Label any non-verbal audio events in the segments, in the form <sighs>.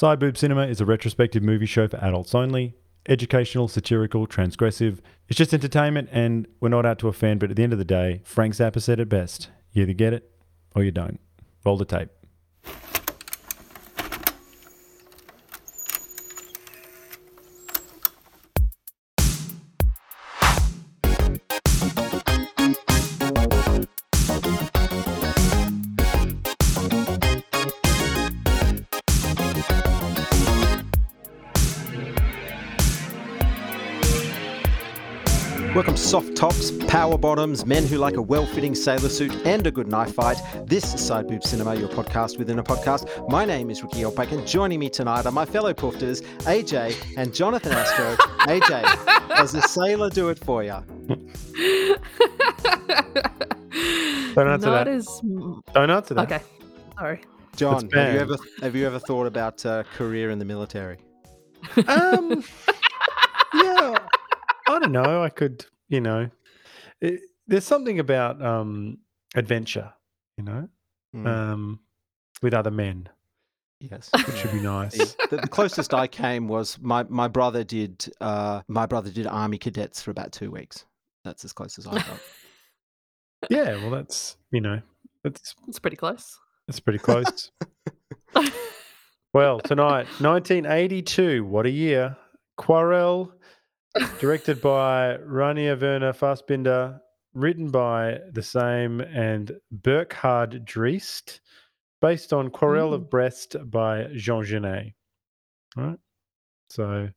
Boob Cinema is a retrospective movie show for adults only. Educational, satirical, transgressive. It's just entertainment, and we're not out to offend, but at the end of the day, Frank Zappa said it best. You either get it or you don't. Roll the tape. Power bottoms, men who like a well fitting sailor suit and a good knife fight. This is Side Boob Cinema, your podcast within a podcast. My name is Ricky Allpike, and joining me tonight are my fellow poofters, AJ and Jonathan Astro. AJ, <laughs> does the sailor do it for you? Don't answer Not that. as Don't answer that. okay. Sorry. John, have you ever have you ever thought about uh, career in the military? Um, <laughs> yeah, I don't know. I could, you know, it, there's something about um adventure, you know, Mm, um, with other men, yes. which should be nice. the, the closest I came was my, my brother did uh, my brother did army cadets for about two weeks. That's as close as I got. <laughs> yeah, well, that's you know, that's It's pretty close. that's pretty close. <laughs> well, tonight, 1982. What a year! Querelle, directed by Rainer Werner Fassbinder, written by the same and Burkhard Driest, based on Querelle of Brest by Jean Genet. All right. So,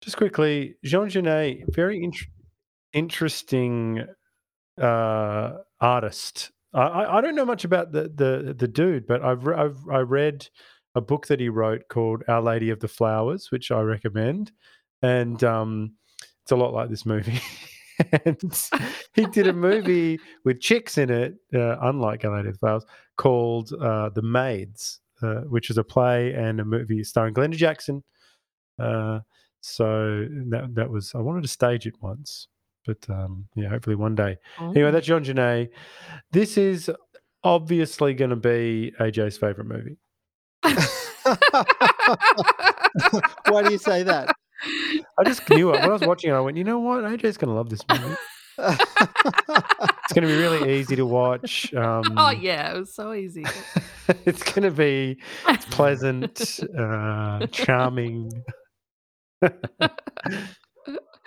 just quickly, Jean Genet, very int- interesting uh, artist. I, I I don't know much about the the the dude, but I've re- I've I read a book that he wrote called Our Lady of the Flowers, which I recommend, and um, it's a lot like this movie. <laughs> and he did a movie with chicks in it, uh, unlike Our Lady of the Flowers, called uh, The Maids, uh, which is a play and a movie starring Glenda Jackson. Uh, so that that was I wanted to stage it once, but um, yeah, hopefully one day. Anyway, that's Jean Genet. This is obviously going to be AJ's favorite movie. <laughs> Why do you say that? I just knew it when I was watching it. I went, you know what? AJ's going to love this movie. It's going to be really easy to watch. Um, oh yeah, it was so easy. <laughs> it's going to be pleasant, uh, charming. <laughs>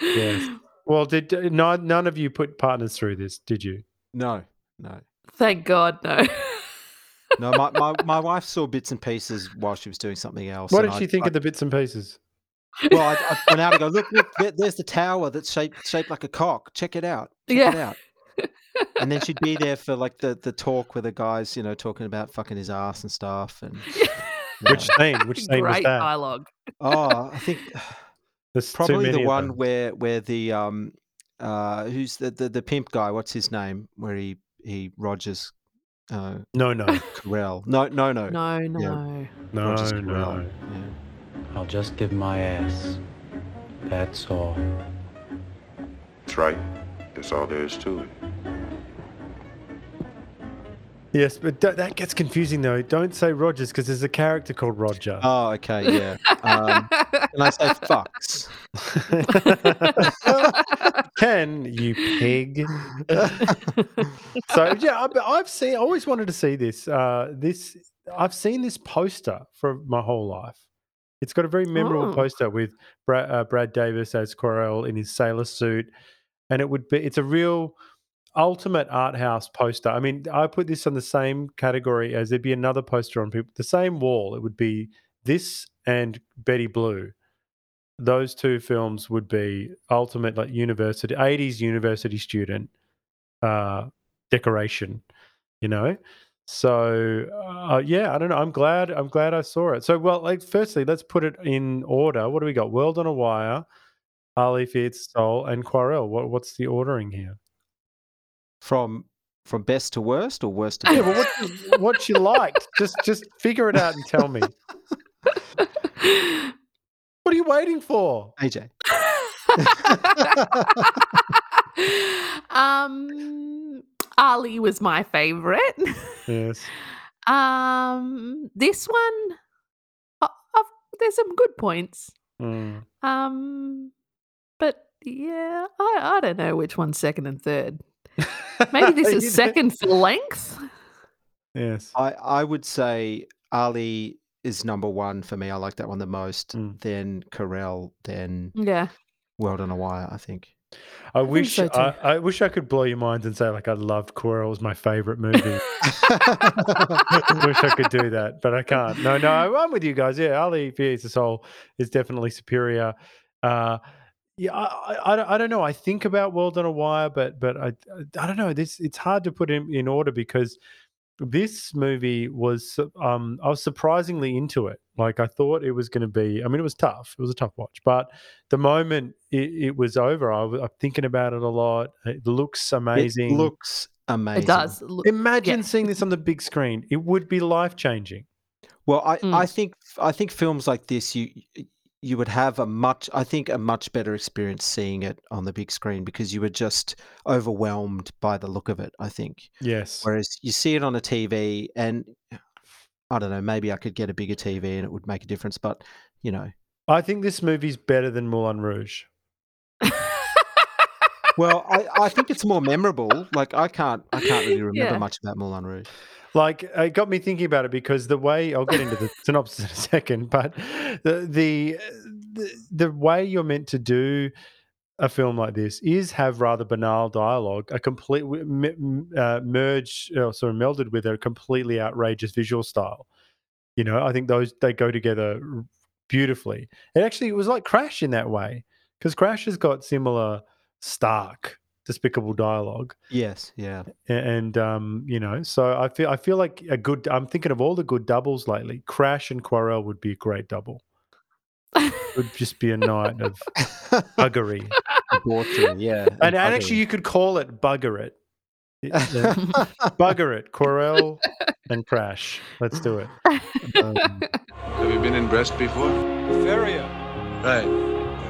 yes. Well, did uh, none, none of you put partners through this? Did you? no, no, Thank God, no. no. My, my, my wife saw bits and pieces while she was doing something else. What and did I- she think I, of the bits and pieces? Well, I, I went out and go, look, look, there, there's the tower that's shaped shaped like a cock. Check it out. Check it Yeah. out. <laughs> And then she'd be there for like the, the talk with the guys, you know, talking about fucking his ass and stuff. And Which scene? Which scene was Great that? dialogue. oh, I think <laughs> <sighs> There's probably the one where where the um uh who's the, the the pimp guy? What's his name? Where he he Rogers uh No, no, Querelle. No, no, no. No, no. no, Rogers no. Yeah. I'll just give my ass. That's all. That's right. That's all there is to it. Yes, but th- that gets confusing though. Don't say Rogers because there's a character called Roger. Oh, okay, yeah. Um, and I say fucks. <laughs> Ken, you pig. so yeah, I've, I've seen. I always wanted to see this. Uh, this I've seen this poster for my whole life. It's got a very memorable Oh. poster with Brad, uh, Brad Davis as Querelle in his sailor suit, and it would be. It's a real ultimate art house poster. I mean, I put this on the same category as there'd be another poster on people the same wall. It would be this and Betty Blue. Those two films would be ultimate like university 80s university student uh decoration, you know. So uh, yeah, I don't know. I'm glad. I'm glad I saw it. So well, like firstly, let's put it in order. What do we got? World on a Wire, Ali Feeds Soul, and Querelle. What, what's the ordering here? From from best to worst or worst to Yeah, best? but what you, what you liked? Just just figure it out and tell me. <laughs> What are you waiting for? AJ. <laughs> <laughs> um, Ali was my favorite. Yes. <laughs> Um, this one, I- I've there's some good points. Mm. Um, but yeah, I I don't know which one's second and third. Maybe this <laughs> is second for length. Yes. I, I would say Ali is number one for me. I like that one the most. Mm. Then Querelle, then Yeah. World on a Wire, I think. I think wish so. I, I wish I could blow your minds and say like I loved Querelle was my favorite movie. <laughs> <laughs> wish I could do that, but I can't. No, no, I- I'm with you guys. Yeah, Ali Fears the Soul is definitely superior. Uh, yeah, I, I, I don't- I don't know. I think about World on a Wire, but but I I don't know. This it's hard to put in, in order because this movie was um, I was surprisingly into it. Like I thought it was going to be. I mean, it was tough. It was a tough watch, but the moment it, it was over, I was I'm thinking about it a lot. It looks amazing. It looks amazing. It does. look- Imagine yeah. seeing this on the big screen. It would be life changing. Well, I, Mm. I think I think films like this you you would have a much I think a much better experience seeing it on the big screen because you were just overwhelmed by the look of it, I think. Yes. Whereas you see it on a TV and I don't know, maybe I could get a bigger TV and it would make a difference, but you know. I think this movie's better than Moulin Rouge. Well, I, I think it's more <laughs> memorable. Like I can't I can't really remember Yeah. much about Moulin Rouge. Like it got me thinking about it because the way I'll get into the <laughs> synopsis in a second, but the, the the the way you're meant to do a film like this is have rather banal dialogue, a complete uh, merge, uh, sort of melded with a completely outrageous visual style. You know, I think those they go together beautifully. It actually it was like Crash in that way because Crash has got similar stark, despicable dialogue Yes, yeah. and um, you know, so I feel I feel like a good. I'm thinking of all the good doubles lately. Crash and Querelle would be a great double. It Would just be a night of buggery, Debauchery, yeah. and, and actually you could call it bugger it, <laughs> It- bugger it, Querelle and Crash. Let's do it. Um, Have you been in Brest before? Feria. Right.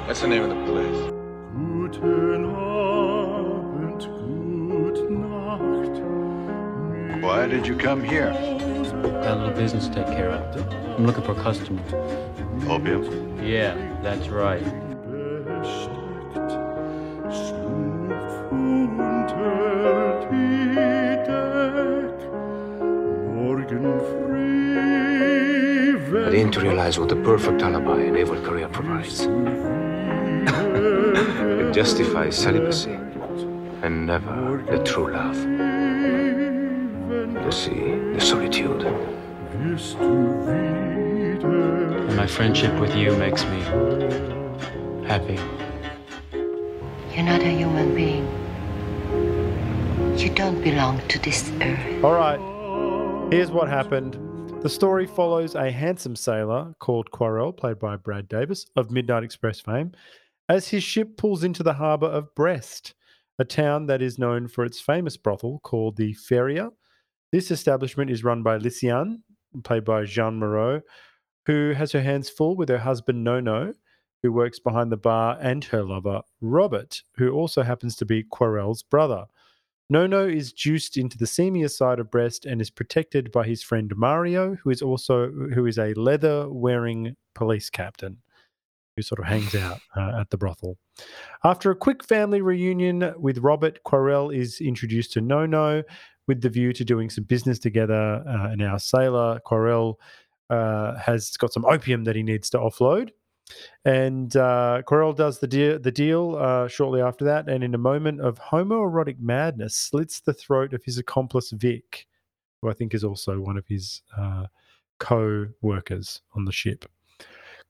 That's the name of the place. Why did you come here? Got a little business to take care of. I'm looking for a customer. Opium. Yeah, that's right. Besteckt, schlüpf unter die Deck. Morgen früh, I didn't realize what the perfect alibi a naval career provides. It justifies celibacy and never the true love. The sea, the solitude. wirst And my friendship with you makes me happy. You're not a human being. You don't belong to this earth. all right, here's what happened. The story follows a handsome sailor called Querelle, played by Brad Davis of Midnight Express fame, as his ship pulls into the harbour of Brest, a town that is known for its famous brothel called the Feria. This establishment is run by Lysiane, played by Jeanne Moreau, who has her hands full with her husband Nono, who works behind the bar, and her lover Robert, who also happens to be Querelle's brother. Nono is juiced into the seamier side of Brest and is protected by his friend Mario, who is also who is a leather-wearing police captain who sort of hangs <sighs> out uh, at the brothel. After a quick family reunion with Robert, Querelle is introduced to Nono with the view to doing some business together. Uh, and our sailor, Querelle, uh, has got some opium that he needs to offload. And uh, Querelle does the deal, the deal uh, shortly after that, and in a moment of homoerotic madness, slits the throat of his accomplice Vic, who I think is also one of his uh, co-workers on the ship.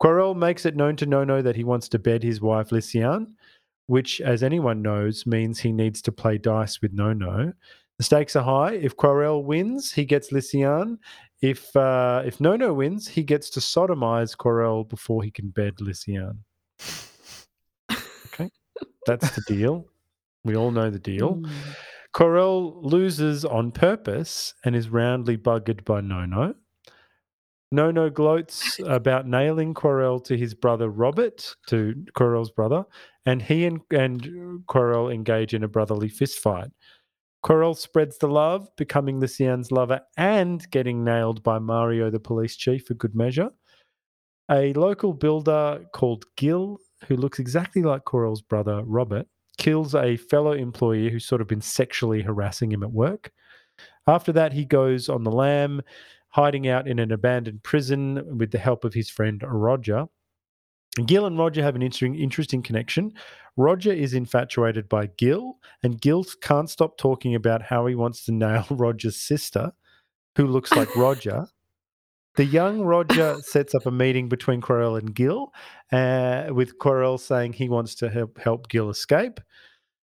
Querelle makes it known to Nono that he wants to bed his wife Lysiane, which, as anyone knows, means he needs to play dice with Nono. The stakes are high. If Querelle wins, he gets Lysiane. If uh, if Nono wins, he gets to sodomize Querelle before he can bed Lysiane. Okay, that's the deal. We all know the deal. Mm. Querelle loses on purpose and is roundly buggered by Nono. Nono gloats about nailing Querelle to his brother Robert, to Querelle's brother, and he and, and Querelle engage in a brotherly fistfight. Querelle spreads the love, becoming Lysiane's lover and getting nailed by Mario, the police chief, for good measure. A local builder called Gil, who looks exactly like Querelle's brother Robert, kills a fellow employee who's sort of been sexually harassing him at work. After that, he goes on the lam, hiding out in an abandoned prison with the help of his friend Roger. Gil and Roger have an interesting, interesting connection. Roger is infatuated by Gil, and Gil can't stop talking about how he wants to nail <laughs> Roger's sister, who looks like <laughs> Roger. The young Roger sets up a meeting between Querelle and Gil, uh, with Querelle saying he wants to help, help Gil escape.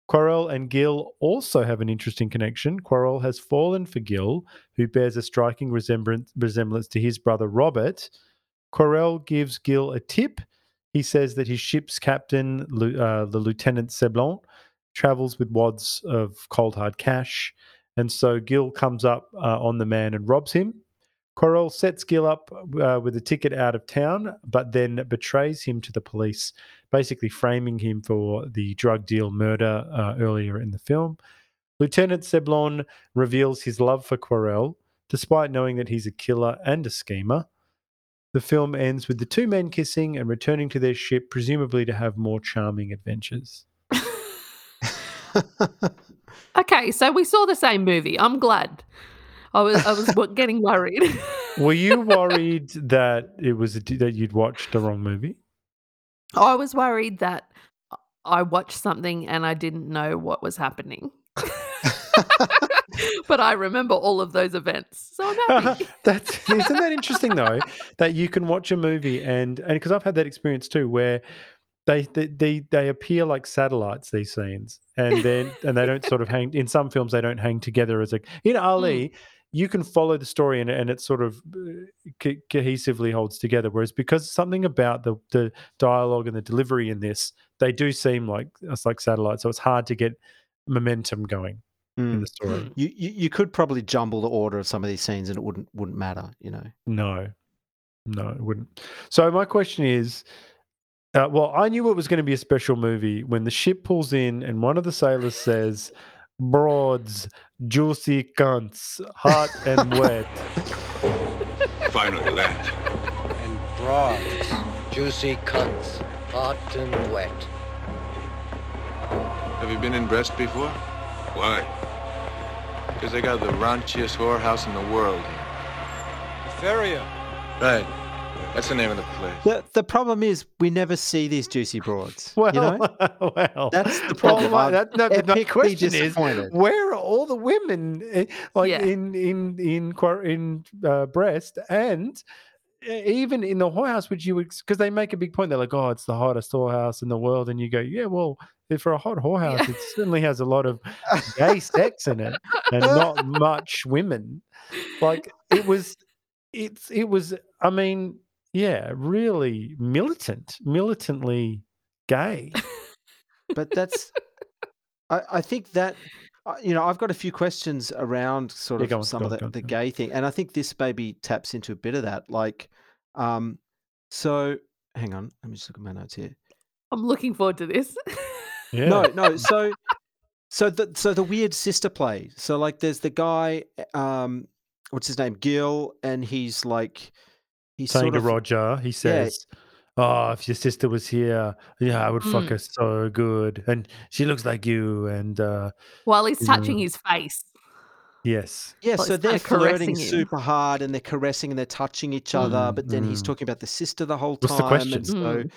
Querelle and Gil also have an interesting connection. Querelle has fallen for Gil, who bears a striking resemblance, resemblance to his brother Robert. Querelle gives Gil a tip. He says that his ship's captain, uh, the Lieutenant Seblon, travels with wads of cold hard cash. And so Gil comes up uh, on the man and robs him. Querelle sets Gil up uh, with a ticket out of town, but then betrays him to the police, basically framing him for the drug deal murder uh, earlier in the film. Lieutenant Seblon reveals his love for Querelle, despite knowing that he's a killer and a schemer. The film ends with the two men kissing and returning to their ship, presumably to have more charming adventures. <laughs> Okay, so we saw the same movie. I'm glad. I was I was <laughs> getting worried. <laughs> Were you worried that it was a, that you'd watched the wrong movie? I was worried that I watched something and I didn't know what was happening. <laughs> but I remember all of those events. So I'm happy. <laughs> That's isn't that interesting though that you can watch a movie and and because I've had that experience too where they, they they they appear like satellites these scenes and then <laughs> and they don't sort of hang in some films they don't hang together as a in Ali you can follow the story and, and it sort of uh, co- cohesively holds together whereas because something about the the dialogue and the delivery in this they do seem like it's like satellites so it's hard to get momentum going in Mm. the story Mm. You, you you could probably jumble the order of some of these scenes and it wouldn't wouldn't matter, you know. No, no, it wouldn't. So my question is, uh, well, I knew it was going to be a special movie when the ship pulls in and one of the sailors says, "Broads, juicy cunts, hot and wet." <laughs> Finally, that. and broads, juicy cunts, hot and wet. Have you been in Brest before? Why? Because they got the raunchiest whorehouse in the world here. Feria. Right. That's the name of the place. The the problem is we never see these juicy broads. Well, you know? <laughs> well, That's the problem. my- I'm that, no, but question is, where are all the women, eh, like Yeah. in in in Quar- in uh, Brest and even in the whorehouse, which you would because they make a big point. They're like, "Oh, it's the hottest whorehouse in the world," and you go, "Yeah, well, if for a hot whorehouse, Yeah. it certainly has a lot of <laughs> gay sex in it and not <laughs> much women." Like it was, it's it was. I mean, yeah, really militant, militantly gay. <laughs> but that's I, I think that you know i've got a few questions around sort Yeah, of go on, some go of the, go on, the go gay thing and i think this maybe taps into a bit of that like um so hang on let me just look at my notes here I'm looking forward to this. Yeah. no no so so the so the weird sister play so like there's the guy um what's his name gil and he's like he's saying sort to of Roger, he says, "Oh, if your sister was here, yeah, I would fuck Mm. her so good, and she looks like you." And uh, While he's touching Yeah. his face. yes, Yeah, Well, so it's they're kinda flirting caressing him. super hard and they're caressing and they're touching each other, Mm, but then he's mm. talking about the sister the whole What's the time. question? And so, Mm.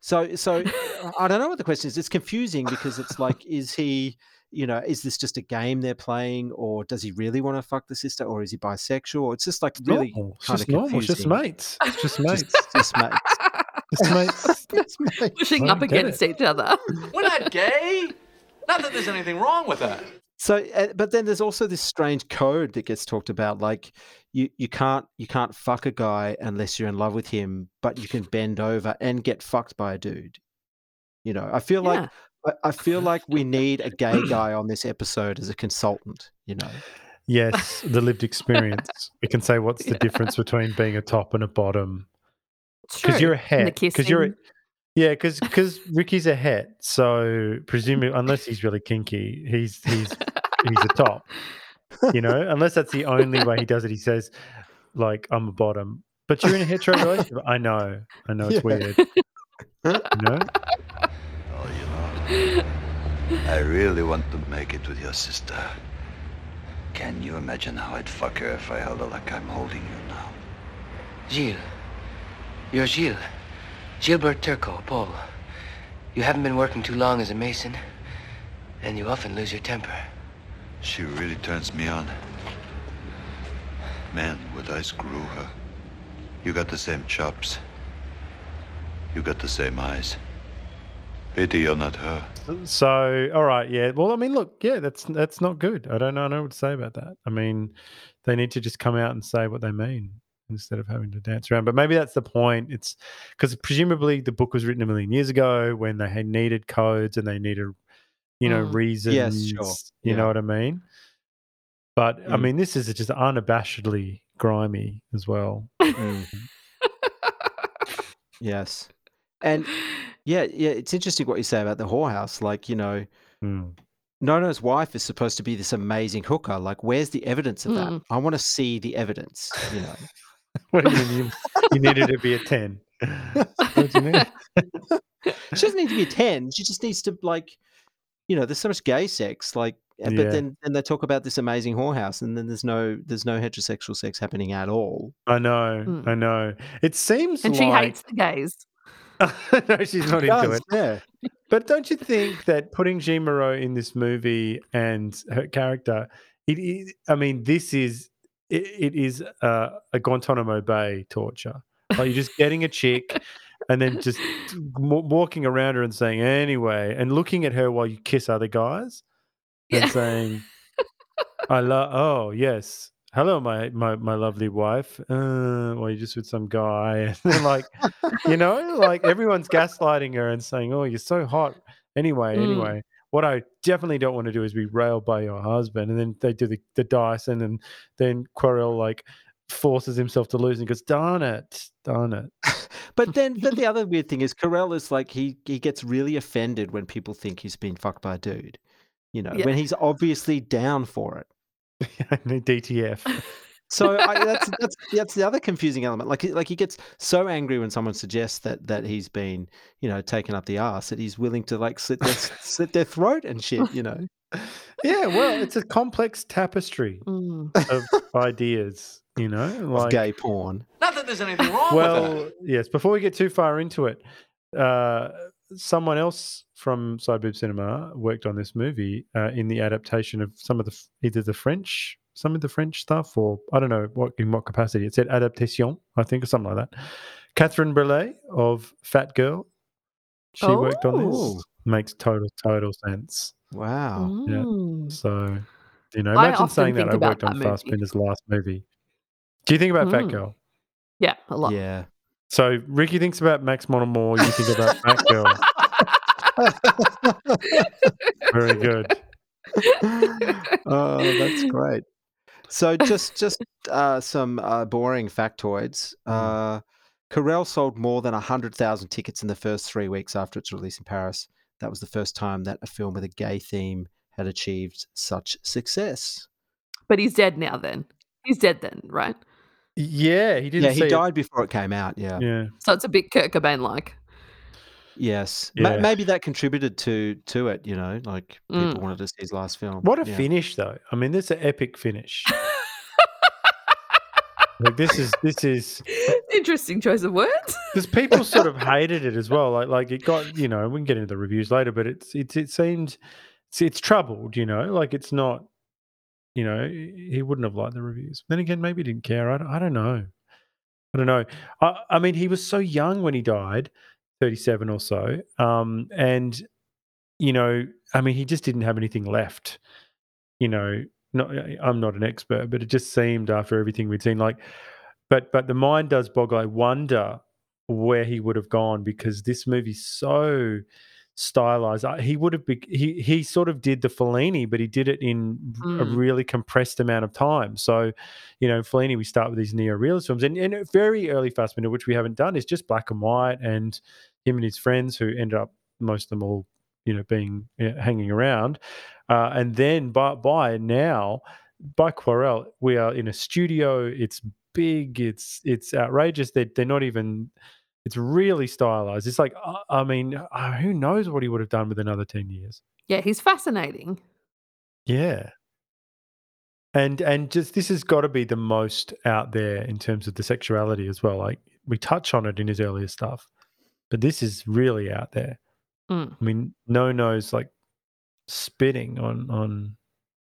so, so <laughs> uh, I don't know what the question is. It's confusing because it's like, is he, you know, is this just a game they're playing, or does he really want to fuck the sister, or is he bisexual? It's just like really normal. It's kind just of normal. It's just confusing. mates. It's just <laughs> mates. Just, just mates. Just mates. Just mates. Pushing up get against each other. We're not gay. Not that there's anything wrong with that. So, uh, but then there's also this strange code that gets talked about, like you you can't you can't fuck a guy unless you're in love with him, but you can bend over and get fucked by a dude. You know, I feel like Yeah. I- I feel like we need a gay guy on this episode as a consultant. You know, yes, the lived experience. <laughs> we can say what's the difference between being a top and a bottom It's because you're a true. And the het. Because you're a, yeah, because because Ricky's a het. So presumably, <laughs> unless he's really kinky, he's he's he's a top. <laughs> You know, unless that's the only way he does it. He says, like, I'm a bottom. But you're in a hetero <laughs> relationship. I know. I know it's Yeah. weird. You know? Oh, you know, I really want to make it with your sister. Can you imagine how I'd fuck her if I held her like I'm holding you now? Gilles. You're Gilles. Gilbert Turco, Paul. You haven't been working too long as a mason, and you often lose your temper. She really turns me on. Man, would I screw her? You got the same chops. You got the same eyes. Pity you're not her. So, all right, yeah. Well, I mean, look, yeah, that's that's not good. I don't know, I don't know what to say about that. I mean, they need to just come out and say what they mean instead of having to dance around. But maybe that's the point. It's because presumably the book was written a million years ago when they had needed codes and they needed, you know, Mm. reasons. Yes, sure. You Yeah. know what I mean? But I Mm. mean, this is just unabashedly grimy as well. Mm. <laughs> yes. And yeah, yeah, it's interesting what you say about the whorehouse. Like, you know, Mm. Nono's wife is supposed to be this amazing hooker. Like, where's the evidence of that? Mm. I want to see the evidence, you know. What do you mean? You, you needed to be a 10. What do you mean? <laughs> she doesn't need to be a 10. She just needs to, like, you know, there's so much gay sex. Like, Yeah. but then then they talk about this amazing whorehouse, and then there's no there's no heterosexual sex happening at all. I know, Mm. I know. It seems And she hates the gays. <laughs> no, she's not She into does, it. Yeah. But don't you think that putting Jeanne Moreau in this movie and her character, it is, I mean, this is it, it is uh, a Guantanamo Bay torture. Like you're just getting a chick and then just walking around her and saying anyway, and looking at her while you kiss other guys and Yeah. saying, <laughs> "I love." Oh yes, hello, my my my lovely wife. Uh, well, you're just with some guy, <laughs> and like, you know, like everyone's gaslighting her and saying, "Oh, you're so hot." Anyway, Mm. anyway, what I definitely don't want to do is be railed by your husband. And then they do the, the dice, and then then Querelle like forces himself to lose and goes, "Darn it, darn it." <laughs> But then, then the other weird thing is Querelle is like he he gets really offended when people think he's been fucked by a dude. You know, Yeah. when he's obviously down for it. <laughs> DTF. <laughs> So I, that's that's that's the other confusing element. Like he- like he gets so angry when someone suggests that that he's been you know taken up the ass that he's willing to like slit their, <laughs> slit their throat and shit. You know. <laughs> Yeah, well, it's a complex tapestry <laughs> Mm. of ideas, you know, of like gay porn. Not that there's anything wrong with well, yes. Before we get too far into it, uh, someone else from Sideboob Cinema worked on this movie uh, in the adaptation of some of the either the French, some of the French stuff, or I don't know what in what capacity. It said adaptation, I think, or something like that. Catherine Breillat of Fat Girl, she worked on Oh. this. Makes total total sense. Wow. Yeah. Mm. So, you know, imagine saying that I worked on that movie. Fassbinder's last movie. Do you think about Fat Mm. Girl? Yeah, a lot. Yeah. So Ricky thinks about Max Mon Amour. You think about Fat Girl. <laughs> Very good. oh, that's great. So just just uh, some uh, boring factoids. Uh, Querelle sold more than hundred thousand tickets in the first three weeks after its release in Paris. That was the first time that a film with a gay theme had achieved such success. But he's dead now. Then he's dead. Then right. Yeah, he didn't. yeah, he see it. died before it came out. Yeah. Yeah, So it's a bit Kurt Cobain like. Yes. Yeah. maybe that contributed to to it. You know, like people Mm. wanted to see his last film. what a Yeah. finish, though. I mean, this is an epic finish. <laughs> like this is this is Interesting choice of words. <laughs> because people sort of hated it as well. Like like it got you know we can get into the reviews later, but it's it's it seemed it's, it's troubled. You know, like it's not. You know, he wouldn't have liked the reviews. Then again, maybe he didn't care. I don't, I don't know. I don't know. I, I mean, he was so young when he died, 37 or so. Um, and, you know, I mean, he just didn't have anything left. You know, not, I'm not an expert, but it just seemed after everything we'd seen, like, but but the mind does boggle. I wonder where he would have gone because this movie's so stylized. He would have be, he he sort of did the Fellini, but he did it in a Mm. really compressed amount of time. So, you know, Fellini, we start with these neo-realist films, and, and very early fast Fassbinder, which we haven't done, is just black and white, and him and his friends who ended up most of them all, you know, being hanging around, uh, and then by by now. By Querelle, we are in a studio. It's big. It's it's outrageous. They're they're not even. It's really stylized. It's like uh, I mean, uh, who knows what he would have done with another ten years? Yeah, he's fascinating. Yeah. And and just this has got to be the most out there in terms of the sexuality as well. Like we touch on it in his earlier stuff, but this is really out there. Mm. I mean, no knows like spitting on on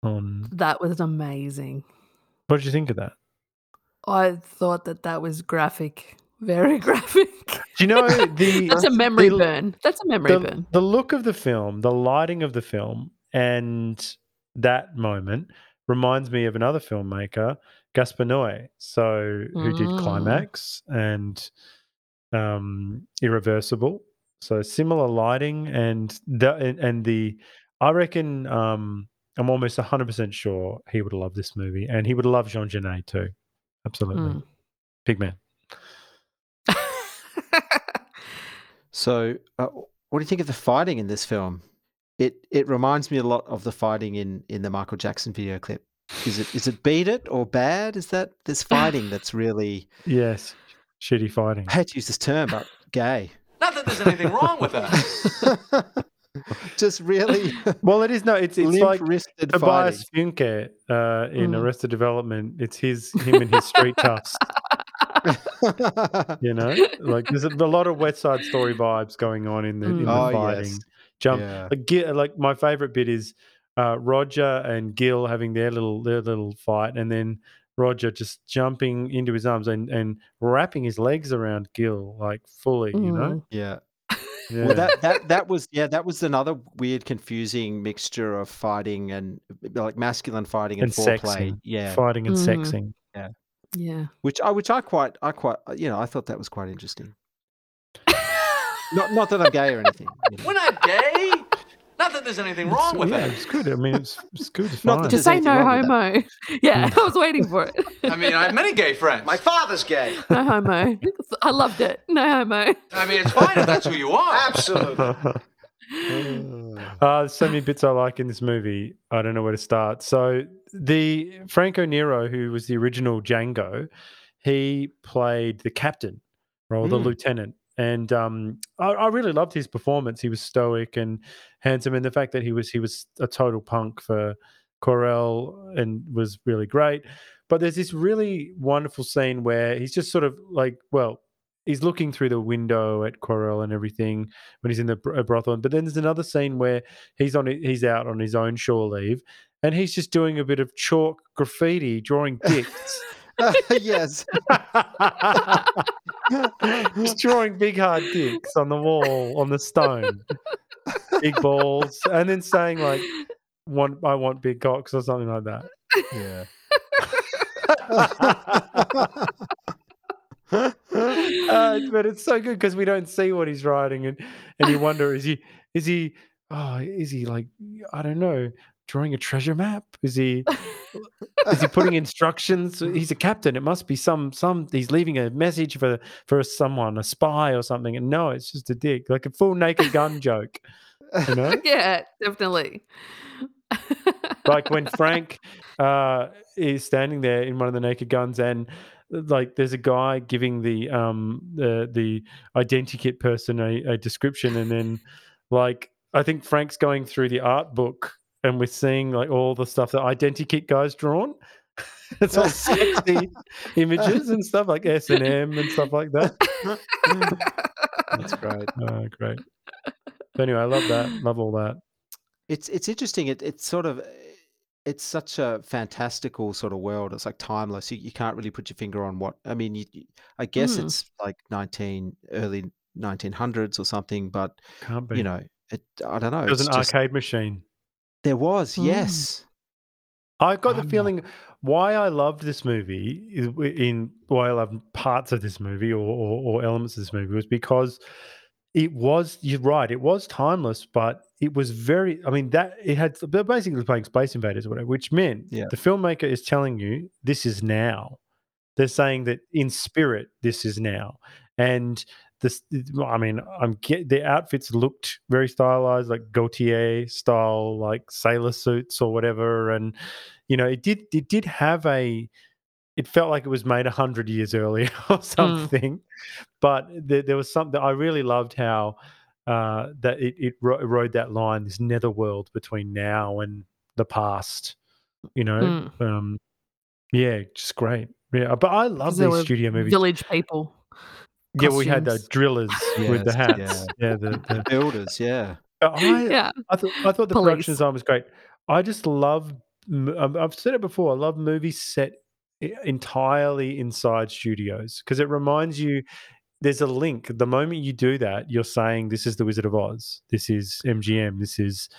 on. That was amazing. What did you think of that? I thought that that was graphic, <laughs> very graphic. Do you know <laughs> the That's a memory the- burn. That's a memory the, burn. the look of the film, the lighting of the film, and that moment reminds me of another filmmaker, Gaspar Noé, so who did Mm. Climax and um, Irreversible. So similar lighting and the and, and the I reckon um, I'm almost 100% sure he would love this movie and he would love Jean Genet too. Absolutely. Mm. Big man. So, uh, what do you think of the fighting in this film? It it reminds me a lot of the fighting in in the Michael Jackson video clip. Is it is it beat it or bad? Is that this <laughs> fighting that's really Yes. Shitty fighting. I hate to use this term, but gay. <laughs> Not that there's anything wrong with that. <laughs> Just really <laughs> Well, it is no. It's it's like limp-wristed Tobias Funke uh, in Mm. Arrested Development. It's his him and his street toughs. You know, like there's a, a lot of West Side Story vibes going on in the in the Oh, fighting. yes. Jump Yeah. like, like my favorite bit is uh, Roger and Gil having their little their little fight, and then Roger just jumping into his arms and and wrapping his legs around Gil like fully. You know, Mm. Yeah. yeah. Well, that that that was yeah, that was another weird, confusing mixture of fighting and like masculine fighting and, and foreplay. sexing, Yeah, fighting and Mhm. sexing. Yeah, yeah. which I which I quite I quite you know I thought that was quite interesting. <laughs> Not not that I'm gay or anything. you know. We're not gay. Not that there's anything wrong It's- with yeah, that. it's good. I mean, it's it's good. It's <laughs> Not fine. that Just there's say no wrong with that. homo. <laughs> Yeah, I was waiting for it. <laughs> I mean, I have many gay friends. My father's gay. No homo. I loved it. No homo. I mean, it's fine if that's who you are. Absolutely. Uh, so many bits I like in this movie. I don't know where to start. So the Franco Nero, who was the original Django, he played the captain or the Mm. lieutenant, and um, I, I really loved his performance. He was stoic and handsome, and the fact that he was he was a total punk for Querelle and was really great. But there's this really wonderful scene where he's just sort of like, well, he's looking through the window at Querelle and everything when he's in the uh, brothel. But then there's another scene where he's on he's out on his own shore leave, and he's just doing a bit of chalk graffiti, drawing <laughs> dicks. <laughs> yes. <laughs> <laughs> he's drawing big hard dicks on the wall on the stone, big balls, and then saying like, "Want I want big cocks" or something like that. Yeah. uh, but it's so good because we don't see what he's writing, and and you wonder is he is he oh is he like I don't know drawing a treasure map? Is he <laughs> is he putting instructions? He's a captain. It must be some some. He's leaving a message for for someone, a spy or something. And no, it's just a dick, like a full naked gun <laughs> joke. You know, <laughs> yeah, definitely. like when Frank uh, is standing there in one of the naked guns and like there's a guy giving the um the the identikit person a, a description and then like I think Frank's going through the art book and we're seeing like all the stuff that identikit guy's drawn. <laughs> it's all sexy <laughs> images and stuff like S and M and stuff like that. That's great. <laughs> Oh, great. But anyway, I love that. Love all that. It's it's interesting. It it's sort of it's such a fantastical sort of world. It's like timeless. You, you can't really put your finger on what. I mean, you, you- I guess Mm. it's like nineteen early nineteen hundreds or something. But Can't be. you know, it. I don't know. it was it's an just- arcade machine. There was Mm. yes. I got the I'm not- feeling why I loved this movie is in why I loved parts of this movie or, or, or elements of this movie was because it was you're right it was timeless but it was very I mean that it had they're basically playing Space Invaders or whatever which meant Yeah. the filmmaker is telling you this is now they're saying that in spirit this is now and this I mean I'm get the outfits looked very stylized like Gaultier style like sailor suits or whatever and you know it did it did have a it felt like it was made a hundred years earlier <laughs> or something. But there, there was something I really loved how uh, that it, it ro- rode that line, this netherworld between now and the past. You know, um, yeah, just great. Yeah, but I love these studio movies. Village people. Yeah, we had the costumes. drillers with the hats. Yeah, the, the Builders, yeah. I, Yeah. I thought I thought the production design was great. I just love. m- I've I've said it before. I love movies set entirely inside studios because it reminds you there's a link. The moment you do that, you're saying this is the Wizard of Oz. This is MGM. This is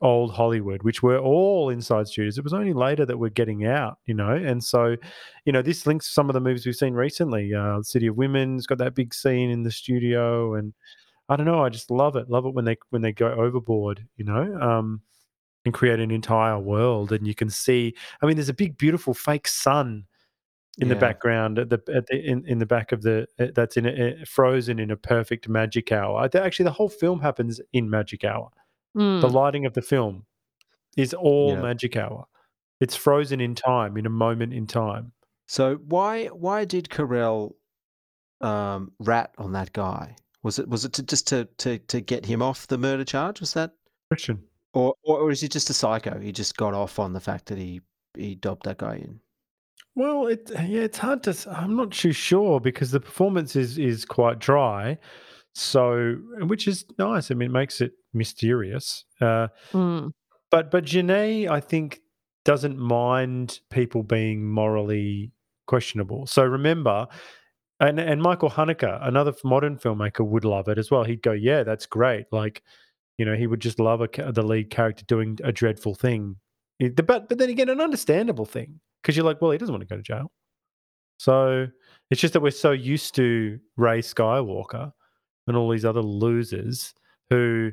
old Hollywood, which were all inside studios. It was only later that we're getting out, you know. And so, you know, this links some of the movies we've seen recently. Uh, City of Women's got that big scene in the studio, and I don't know. I just love it. Love it when they when they go overboard, you know, um, and create an entire world. And you can see. I mean, there's a big, beautiful fake sun in the background at the at the in, in the back of the uh, that's in a, frozen in a perfect magic hour. Actually, the whole film happens in magic hour. The Mm. lighting of the film is all Yeah. magic hour. It's frozen in time, in a moment in time. So why why did Querelle um, rat on that guy? Was it was it to, just to, to to get him off the murder charge? Was that Question. or or, or is he just a psycho? He just got off on the fact that he he dobbed that guy in. Well, it yeah, it's hard to. I'm not too sure because the performance is is quite dry, so which is nice. I mean, it makes it mysterious. Uh, Mm. but but Genet, I think, doesn't mind people being morally questionable. So remember, and and Michael Haneke, another modern filmmaker, would love it as well. He'd go, "Yeah, that's great." Like, you know, he would just love a, the lead character doing a dreadful thing. But but then again, an understandable thing because you're like, well, he doesn't want to go to jail. So it's just that we're so used to Rey Skywalker and all these other losers who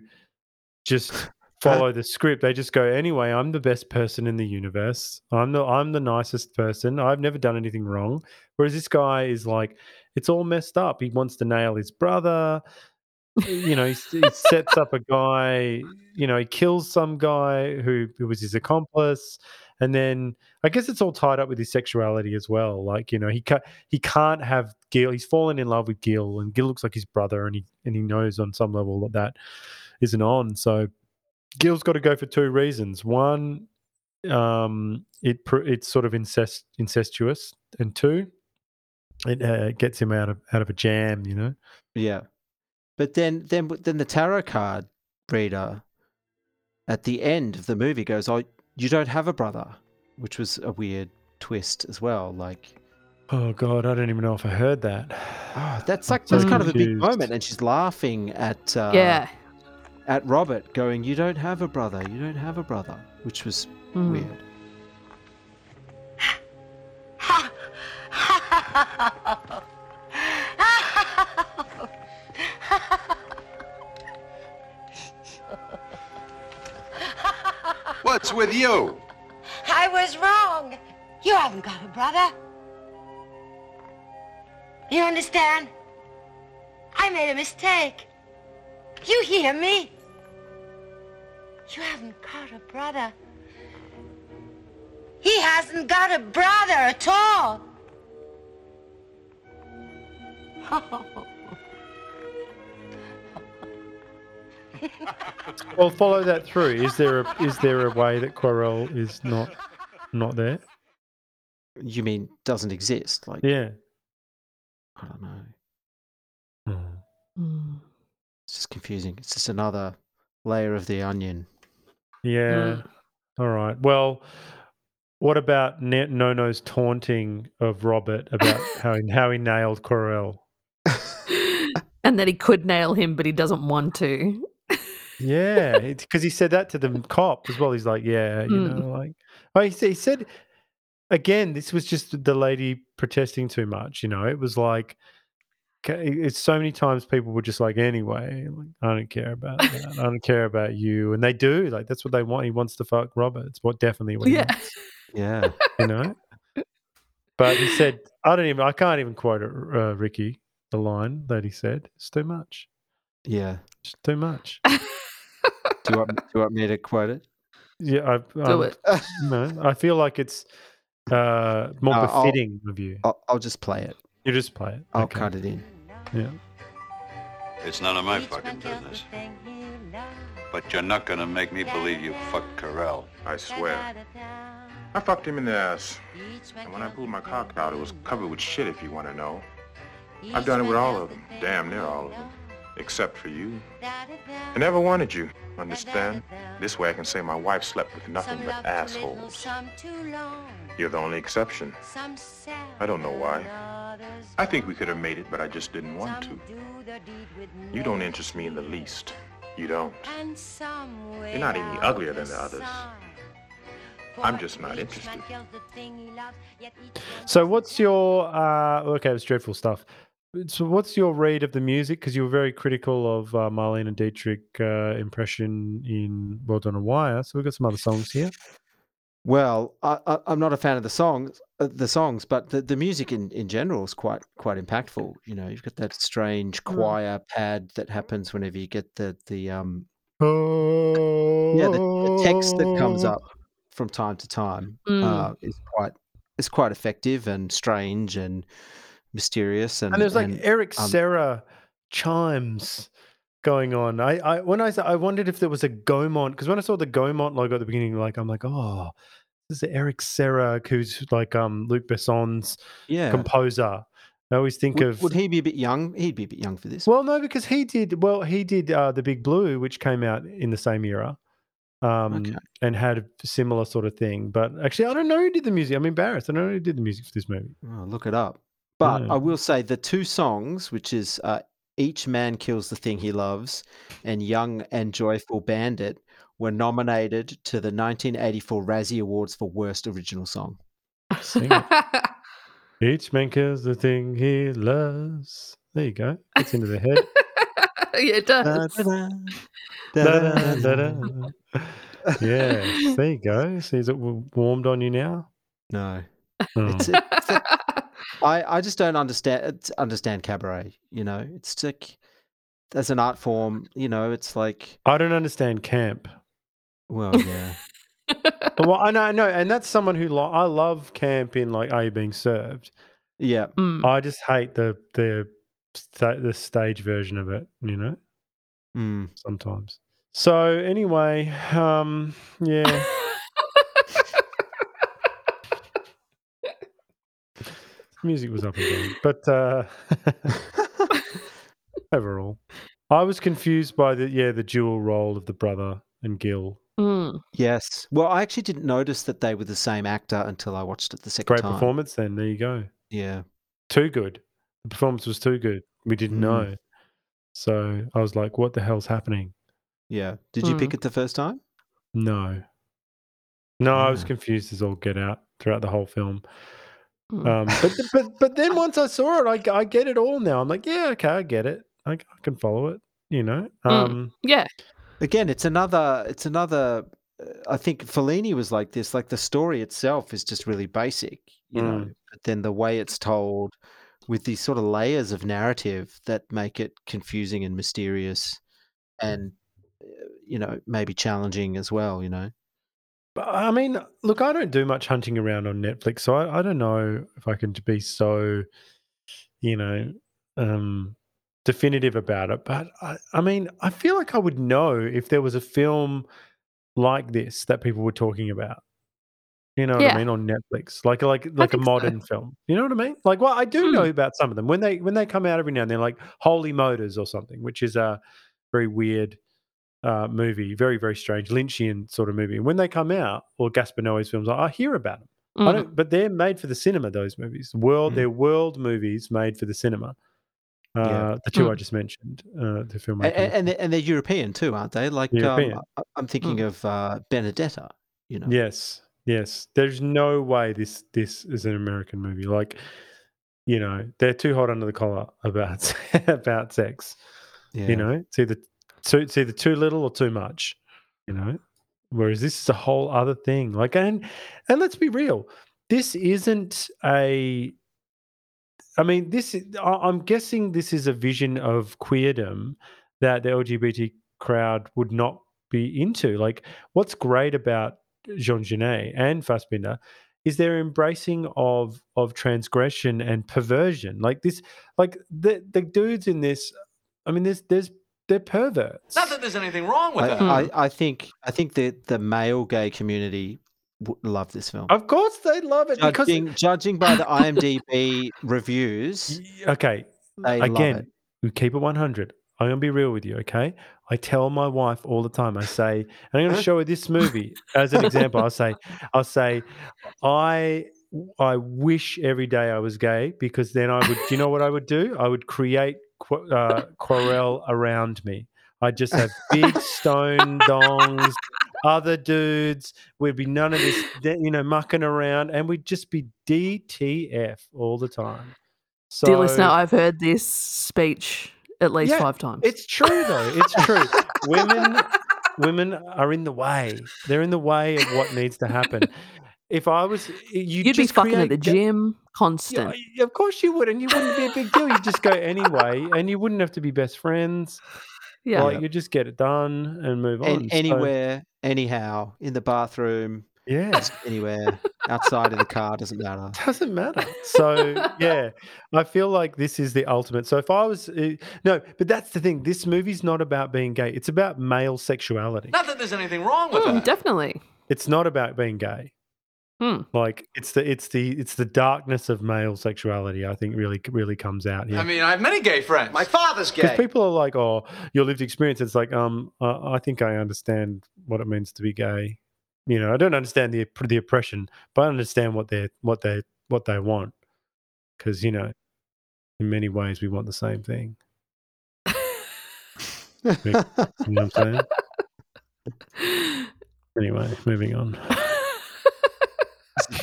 just <laughs> follow the script. They just go, anyway, I'm the best person in the universe. I'm the I'm the nicest person. I've never done anything wrong. Whereas this guy is like, it's all messed up. He wants to nail his brother. You know, he, he sets up a guy. You know, he kills some guy who, who was his accomplice, and then I guess it's all tied up with his sexuality as well. Like, you know, he ca- he can't have Gil. He's fallen in love with Gil, and Gil looks like his brother, and he and he knows on some level that that isn't on. So Gil's got to go for two reasons. One, um, it it's sort of incest incestuous, and two, it uh, gets him out of out of a jam. You know. Yeah, but then then then the tarot card reader at the end of the movie goes, "Oh, you don't have a brother," which was a weird twist as well. Like, Oh God, I don't even know if I heard that. oh, that's like so that's kind of a big moment, and she's laughing at uh, yeah. at Robert, going, "You don't have a brother. You don't have a brother," which was Mm. weird. <laughs> What's with you? I was wrong. You haven't got a brother. You understand? I made a mistake. You hear me? You haven't got a brother. He hasn't got a brother at all. <laughs> Oh. Well, follow that through. Is there a is there a way that Querelle is not not there? You mean doesn't exist? Like, Yeah. I don't know. Mm. Mm. It's just confusing. It's just another layer of the onion. Yeah. All right. Well, what about Ne- Nono's taunting of Robert about <laughs> how he, how he nailed Querelle? <laughs> and that he could nail him, but he doesn't want to. Yeah, because he said that to the cop as well. He's like, yeah, you Mm. know, like, oh, he, said, he said again, this was just the lady protesting too much. You know, it was like, it's so many times people were just like, anyway, like, I don't care about that. I don't care about you, and they do. Like, that's what they want. He wants to fuck Robert. It's what definitely what he Yeah. wants. <laughs> Yeah. You know. But he said, I don't even, I can't even quote it, uh, Ricky. The line that he said, it's too much. Yeah. It's too much. <laughs> Do you want, do you want me to quote it? Yeah, I, Do I'm- it. <laughs> No, I feel like it's uh, more Uh, I'll- befitting of you. I'll, I'll just play it. You just play it. I'll Okay. cut it in. Yeah. It's none of my fucking business. But you're not gonna make me believe you fucked Querelle. I swear. I fucked him in the ass. And when I pulled my cock out, it was covered with shit, if you want to know. I've done it with all of them. Damn near all of them. Except for you. I never wanted you, understand? This way I can say my wife slept with nothing but assholes. You're the only exception. I don't know why. I think we could have made it, but I just didn't want to. You don't interest me in the least. You don't. You're not any uglier than the others. I'm just not interested. So, what's your uh, okay? It was dreadful stuff. So, what's your read of the music? Because you were very critical of uh, Marlene Dietrich uh, impression in World on a Wire. So, we've got some other songs here. Well, I, I, I'm not a fan of the songs, uh, the songs, but the, the music in, in general is quite quite impactful. You know, you've got that strange choir pad that happens whenever you get the the um yeah the, the text that comes up from time to time Mm. uh, is quite is quite effective and strange and mysterious and And there's like Eric um, Serra chimes going on. I, I when I I wondered if there was a Gaumont because when I saw the Gaumont logo at the beginning, like I'm like, oh, this is Eric Serra, who's like um Luc Besson's yeah. composer. I always think would, of would he be a bit young? He'd be a bit young for this. Well, no, because he did well. He did uh, the Big Blue, which came out in the same era, um, Okay. and had a similar sort of thing. But actually, I don't know who did the music. I'm embarrassed. I don't know who did the music for this movie. Oh, look it up. But Yeah. I will say the two songs, which is uh, Each Man Kills the Thing He Loves and Young and Joyful Bandit, were nominated to the 1984 Razzie Awards for Worst Original Song. Sing it. <laughs> Each man kills the thing he loves. There you go. It's into the head. <laughs> yeah, it does. Da-da-da-da. yes, there you go. See, is it warmed on you now? No. Oh. It's, it's like- I, I just don't understand understand cabaret. You know, it's like as an art form. You know, it's like I don't understand camp. well, yeah, Well, I know, I know, and that's someone who lo- I love camp in like Are You Being Served? yeah. Mm. I just hate the the sta- the stage version of it, you know, Mm. sometimes. So anyway, um, yeah, <laughs> music was up and down, but uh, <laughs> overall, I was confused by the yeah the dual role of the brother and Gil. Mm. Yes. Well, I actually didn't notice that they were the same actor until I watched it the second Great time. Great performance. Then there you go. Yeah. Too good. The performance was too good. We didn't Mm. know. So I was like, "What the hell's happening?" Yeah. Did you pick Mm. it the first time? No. No, I was Ah. confused as all get out throughout the whole film. Mm. Um, but but but then once I saw it, I I get it all now. I'm like, yeah, okay, I get it. I, I can follow it. You know. Mm. Um, yeah. Again, it's another. It's another. uh, I think Fellini was like this. Like the story itself is just really basic, you know. Mm. But then the way it's told, with these sort of layers of narrative that make it confusing and mysterious, and uh, you know maybe challenging as well. You know. But I mean, look, I don't do much hunting around on Netflix, so I, I don't know if I can be so, you know, um, definitive about it. But I, I mean, I feel like I would know if there was a film like this that people were talking about. You know what Yeah. I mean on Netflix, like like like a think so. modern film. You know what I mean? Like, well, I do Hmm. know about some of them when they when they come out every now and then, like Holy Motors or something, which is a very weird uh, movie, very very strange Lynchian sort of movie. And when they come out, or Gaspar Noé's films, I, I hear about them. I Mm. don't, but they're made for the cinema. Those movies, world, Mm. they're world movies made for the cinema. Uh, Yeah. The two I Mm. just mentioned, uh, the And, and, they're, and they're European too, aren't they? Like Um, I- I'm thinking of uh, Benedetta. You know. Yes, yes. There's no way this this is an American movie. Like, you know, they're too hot under the collar about <laughs> about sex. Yeah. You know, it's either too, it's either too little or too much. You know, whereas this is a whole other thing. Like, and and let's be real, this isn't a. I mean, this. I'm guessing this is a vision of queerdom that the LGBT crowd would not be into. Like, what's great about Jean Genet and Fassbinder is their embracing of of transgression and perversion. Like this, like the the dudes in this. I mean, there's there's they're perverts. Not that there's anything wrong with I, that. I, I think I think that the male gay community would love this film. Of course, they love it because Judging, judging by the IMDb <laughs> reviews, okay, they love again, it. we keep it 100. I'm gonna be real with you, okay? I tell my wife all the time. I say, and I'm gonna show her this movie as an example. I'll say, I'll say, I I wish every day I was gay because then I would. Do you know what I would do? I would create qu- uh, quarrel around me. I'd just have big <laughs> stone dongs, other dudes. We'd be none of this, you know, mucking around, and we'd just be DTF all the time. So, Dear listener, I've heard this speech at least Yeah, five times. It's true though. It's true. women <laughs> women are in the way. They're in the way of what needs to happen. If I was you You'd be just fucking at the ga- gym Yeah, constant. of course you would, and you wouldn't be a big deal. You'd just go anyway, <laughs> and you wouldn't have to be best friends. Yeah. Like you just get it done and move on. An- So, anywhere, anyhow, in the bathroom, yeah. anywhere, outside of the car, doesn't matter. <laughs> doesn't matter. So yeah, I feel like this is the ultimate. So if I was uh, no, but that's the thing. This movie's not about being gay. It's about male sexuality. Not that there's anything wrong with Mm, definitely. It's not about being gay. Hmm. Like it's the it's the it's the darkness of male sexuality. I think really really comes out here. I mean, I have many gay friends. My father's because gay. people are like, "Oh, your lived experience." It's like, um, I, I think I understand what it means to be gay. You know, I don't understand the the oppression, but I understand what they what they what they want. Because you know, in many ways, we want the same thing. <laughs> You know what I'm saying? <laughs> Anyway, moving on.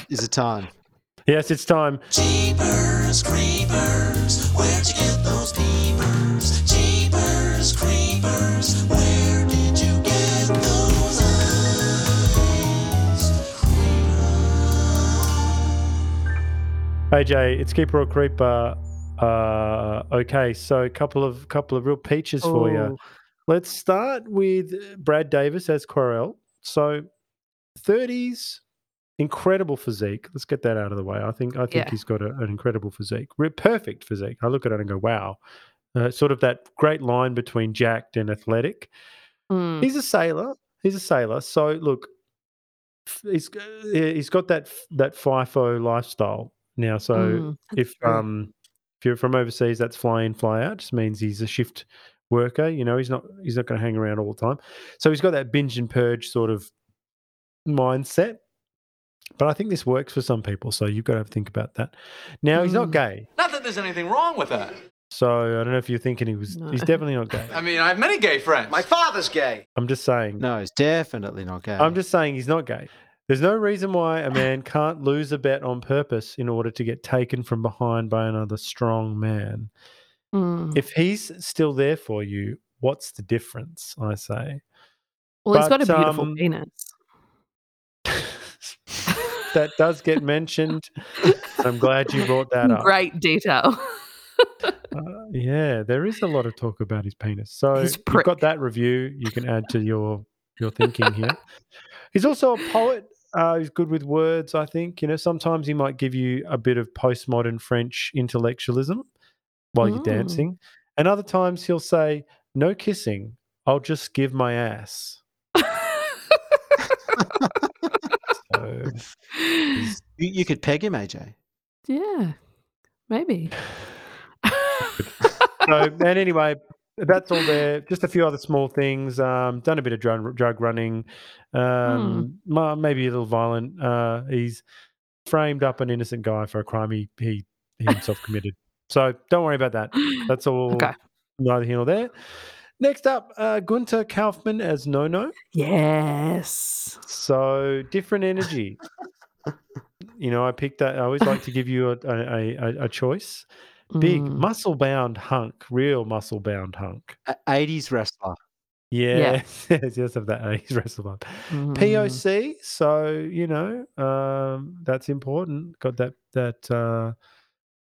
Is it time? Yes, it's time. Jeepers creepers, where'd you get those peepers? Jeepers creepers, where did you get those AJ, it's keeper or creeper. Uh, okay, so a couple of couple of real peaches for you. Oh. Let's start with Brad Davis as Querelle. So, thirties, incredible physique. Let's get that out of the way. I think I think Yeah. he's got a, an incredible physique, perfect physique. I look at it and go, wow. Uh, sort of that great line between jacked and athletic. Mm. He's a sailor. He's a sailor. So look, he's he's got that that FIFO lifestyle now. So Mm, if true. um if you're from overseas, that's fly in fly out. Just means he's a shift worker. You know, he's not he's not going to hang around all the time. So he's got that binge and purge sort of mindset. But I think this works for some people. So you've got to think about that. Now he's not Mm. gay. Not that there's anything wrong with that. So I don't know if you're thinking he was. No. He's definitely not gay. <laughs> I mean, I have many gay friends. My father's gay. I'm just saying. No, he's definitely not gay. I'm just saying he's not gay. There's no reason why a man <laughs> can't lose a bet on purpose in order to get taken from behind by another strong man. Mm. If he's still there for you, what's the difference? I say. Well, he's got a beautiful um, penis. <laughs> that does get mentioned. I'm glad you brought that up. Great detail. Uh, yeah, there is a lot of talk about his penis. So His you've got that review. You can add to your your thinking here. He's also a poet. Uh, he's good with words. I think you know. Sometimes he might give you a bit of postmodern French intellectualism while you're Mm. dancing, and other times he'll say, "No kissing. I'll just give my ass." <laughs> <laughs> So, <laughs> You, could peg him, AJ. yeah, maybe. <laughs> so and anyway, that's all there. Just a few other small things. Um, done a bit of drug, drug running. Um, ma- maybe a little violent. Uh, he's framed up an innocent guy for a crime he he, he himself committed. So don't worry about that. <gasps> That's all. Okay. Neither here nor there. Next up, uh, Günther Kaufmann as No No. Yes. So different energy. you know, I picked that. I always like to give you a a, a, a choice. Big Mm. muscle bound hunk, real muscle bound hunk. A- 80s wrestler. Yeah, <laughs> yes, yes, of that 80s wrestler. Mm. POC, so you know um, that's important. Got that that uh,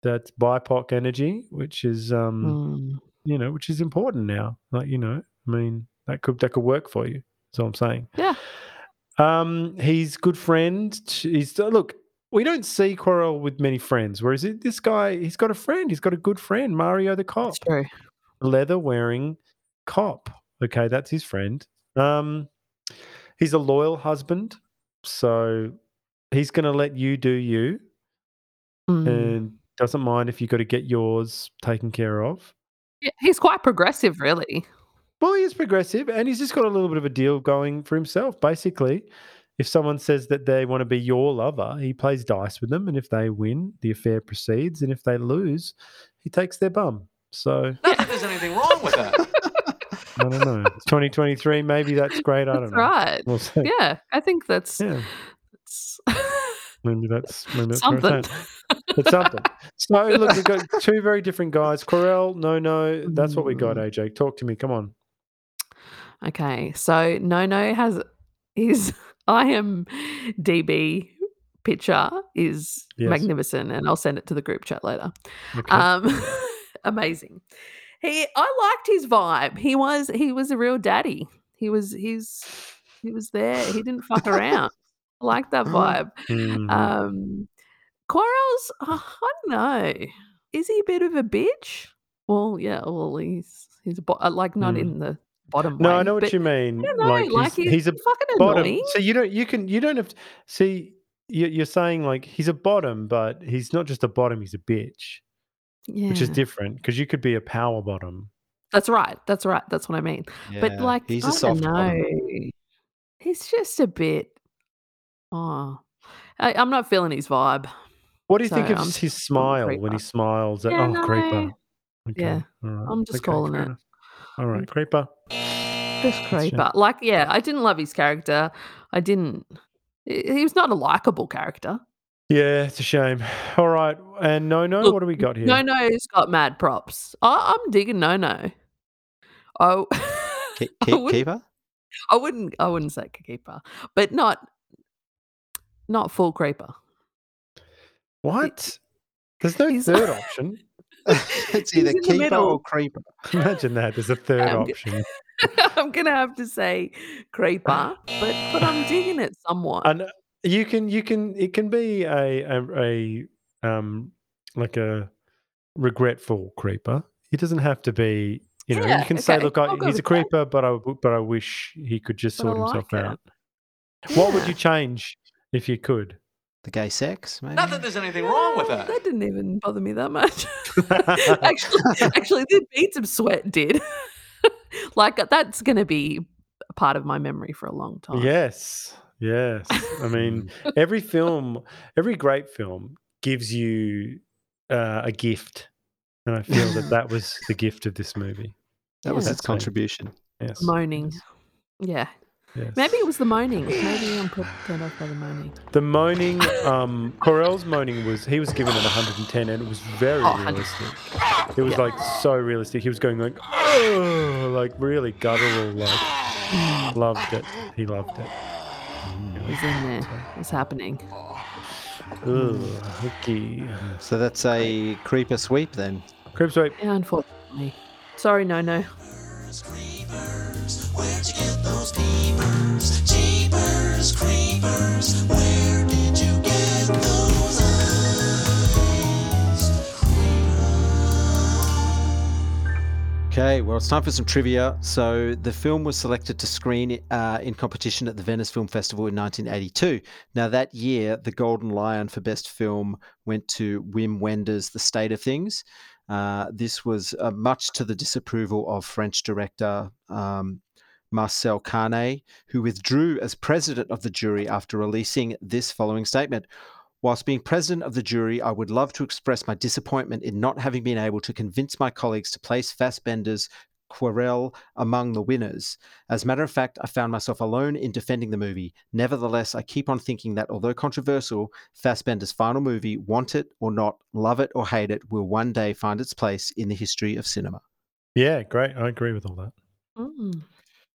that BIPOC energy, which is um, Mm. You know, which is important now. Like you know, I mean, that could that could work for you. That's all I'm saying. Yeah. Um, he's good friend. He's look. we don't see Querelle with many friends. Whereas it- this guy, he's got a friend. He's got a good friend, Mario the cop, That's true. leather wearing cop. Okay, that's his friend. Um, he's a loyal husband, so he's going to let you do you, Mm. and doesn't mind if you got to get yours taken care of. Yeah, he's quite progressive, really. Well, he is progressive, and he's just got a little bit of a deal going for himself. Basically, if someone says that they want to be your lover, he plays dice with them, and if they win, the affair proceeds, and if they lose, he takes their bum. So Not that there's anything wrong with that. <laughs> I don't know. It's 2023. Maybe that's great. I don't That's know. right. We'll see. Yeah, I think that's, Yeah. that's <laughs> Maybe that's maybe that's something. It's something. So look, we've got <laughs> two very different guys. Querelle, no, no. That's what we got. Mm. AJ, talk to me. Come on. Okay, so No No has his <laughs> IMDb picture is Yes. magnificent, and I'll send it to the group chat later. Okay. Um, <laughs> amazing. He, I liked his vibe. He was, he was a real daddy. He was, he's, he was there. He didn't fuck around. I like that vibe. Mhm. Um, Querelle's, uh, I don't know. Is he a bit of a bitch? Well, yeah. Well, he's he's a bo- uh, like not Mm. in the bottom. No, way, I know what you mean. I don't know. Like, Like, he's, he's, he's a fucking bottom. annoying. So you don't you can you don't have to see you- you're saying like he's a bottom, but he's not just a bottom. He's a bitch, yeah, which is different because you could be a power bottom. that's right. That's right. That's what I mean. but like, he's I a don't soft know. bottom. He's just a bit. Oh, I, I'm not feeling his vibe. What do you So think of I'm his smile when he smiles? At, Yeah, oh, no. creeper. Okay. Yeah, all right, I'm just okay, calling fair it. enough. All right, creeper. Just creeper. Like, yeah, I didn't love his character. I didn't. He he was not a likable character. Yeah, it's a shame. All right, and no, no. What do we got here? No No's got mad props. I, I'm digging No No. Oh, Keep, I keep, <laughs> wouldn't- keeper? I wouldn't. I wouldn't say keeper, but not not full creeper. What? There's no he's- third <laughs> option. <laughs> it's either keeper or creeper. Imagine that. There's a third I'm g- option. <laughs> I'm gonna have to say creeper, but but I'm digging it somewhat. And you can you can it can be a a, a um like a regretful creeper. It doesn't have to be. You know, Yeah, you can say, "Look, I, he's a with that. creeper, but I but I wish he could just But I sort himself it. out." What would you change if you could? The gay sex, maybe? Not that there's anything wrong with that. That didn't even bother me that much. <laughs> <laughs> actually, actually, the beads of sweat did. <laughs> like that's going to be part of my memory for a long time. Yes, yes. I mean, every film, every great film gives you uh, a gift, and I feel that that was the gift of this movie. That was its contribution. Yes, moaning. Yeah, yes. maybe it was the moaning. Maybe I'm put turned off by the moaning. The moaning, um, Querelle's moaning was he was given it 110, and it was very Oh, 100. realistic. It was like so realistic. He was going like, oh, like really guttural. Like, loved it. He loved it. It was in there. It was happening. Ugh, okay. So that's a creeper sweep then. Creeper sweep. Yeah, unfortunately. Sorry, no, no. Creepers, where'd Okay, well, it's time for some trivia. So, the film was selected to screen uh, in competition at the Venice Film Festival in 1982. Now, that year, the Golden Lion for Best Film went to Wim Wenders' The State of Things. Uh, this was uh, much to the disapproval of French director um, Marcel Carné, who withdrew as president of the jury after releasing this following statement. Whilst being president of the jury, I would love to express my disappointment in not having been able to convince my colleagues to place Fassbinder's Querelle among the winners. As a matter of fact, I found myself alone in defending the movie. Nevertheless, I keep on thinking that although controversial, Fassbinder's final movie, Want It or Not, Love It or Hate It, will one day find its place in the history of cinema. Yeah, great. I agree with all that. Mm.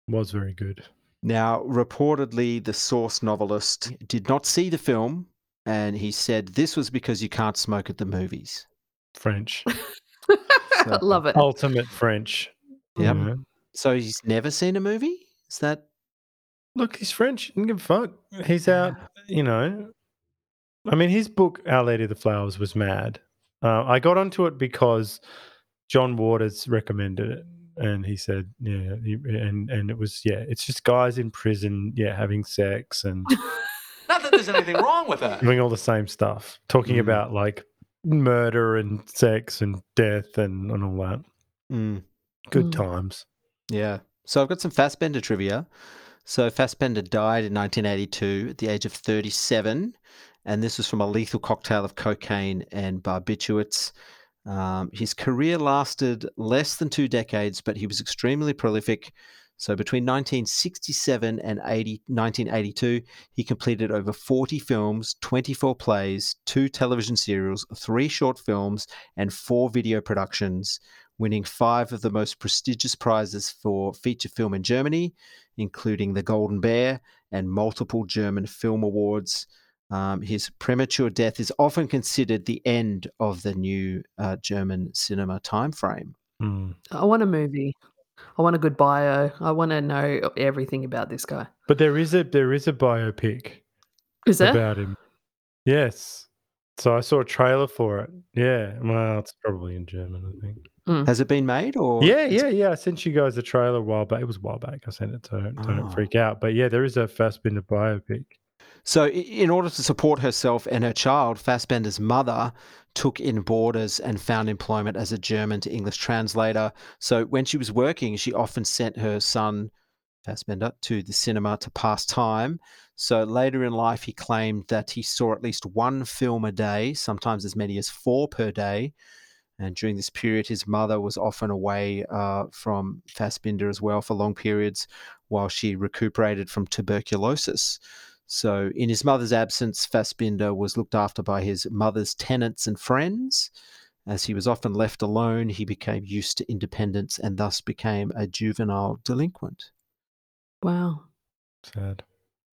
Was very good. Now, reportedly, the source novelist did not see the film, and he said this was because you can't smoke at the movies. French. <laughs> So- <laughs> Love it. Ultimate French. Yep. you know. So he's never seen a movie? Is that Look, he's French. He Don't give a fuck. He's out, you know. I mean, his book, Our Lady of the Flowers, was mad. Uh, I got onto it because John Waters recommended it, and he said, "Yeah," he, and and it was yeah, it's just guys in prison, yeah, having sex and <laughs> Not that there's anything wrong with that. doing all the same stuff, talking about like murder and sex and death and, and all that. Mm. Good Mm. times. Yeah. So I've got some Fassbinder trivia. So Fassbinder died in 1982 at the age of 37, and this was from a lethal cocktail of cocaine and barbiturates. Um, his career lasted less than two decades, but he was extremely prolific. So between 1967 and 80, 1982, he completed over 40 films, 24 plays, two television serials, three short films, and four video productions, winning five of the most prestigious prizes for feature film in Germany, including the Golden Bear and multiple German film awards. Um, his premature death is often considered the end of the new uh, German cinema timeframe. Mm. I want a movie. I want a good bio. I want to know everything about this guy. But there is a there is a biopic Is there? about him. Yes. So I saw a trailer for it. Yeah. Well, it's probably in German, I think. Mm. Has it been made or? Yeah, yeah, yeah. I sent you guys a trailer a while back. It was a while back. I sent it, to don't, don't Oh. freak out. But yeah, there is a Fassbinder biopic. So, in order to support herself and her child, Fassbinder's mother took in boarders and found employment as a German to English translator. So, when she was working, she often sent her son, Fassbender, to the cinema to pass time. So, later in life, he claimed that he saw at least one film a day, sometimes as many as four per day. And during this period, his mother was often away uh, from Fassbinder as well for long periods while she recuperated from tuberculosis. So, in his mother's absence, Fassbinder was looked after by his mother's tenants and friends. As he was often left alone, he became used to independence and thus became a juvenile delinquent. Wow. Sad.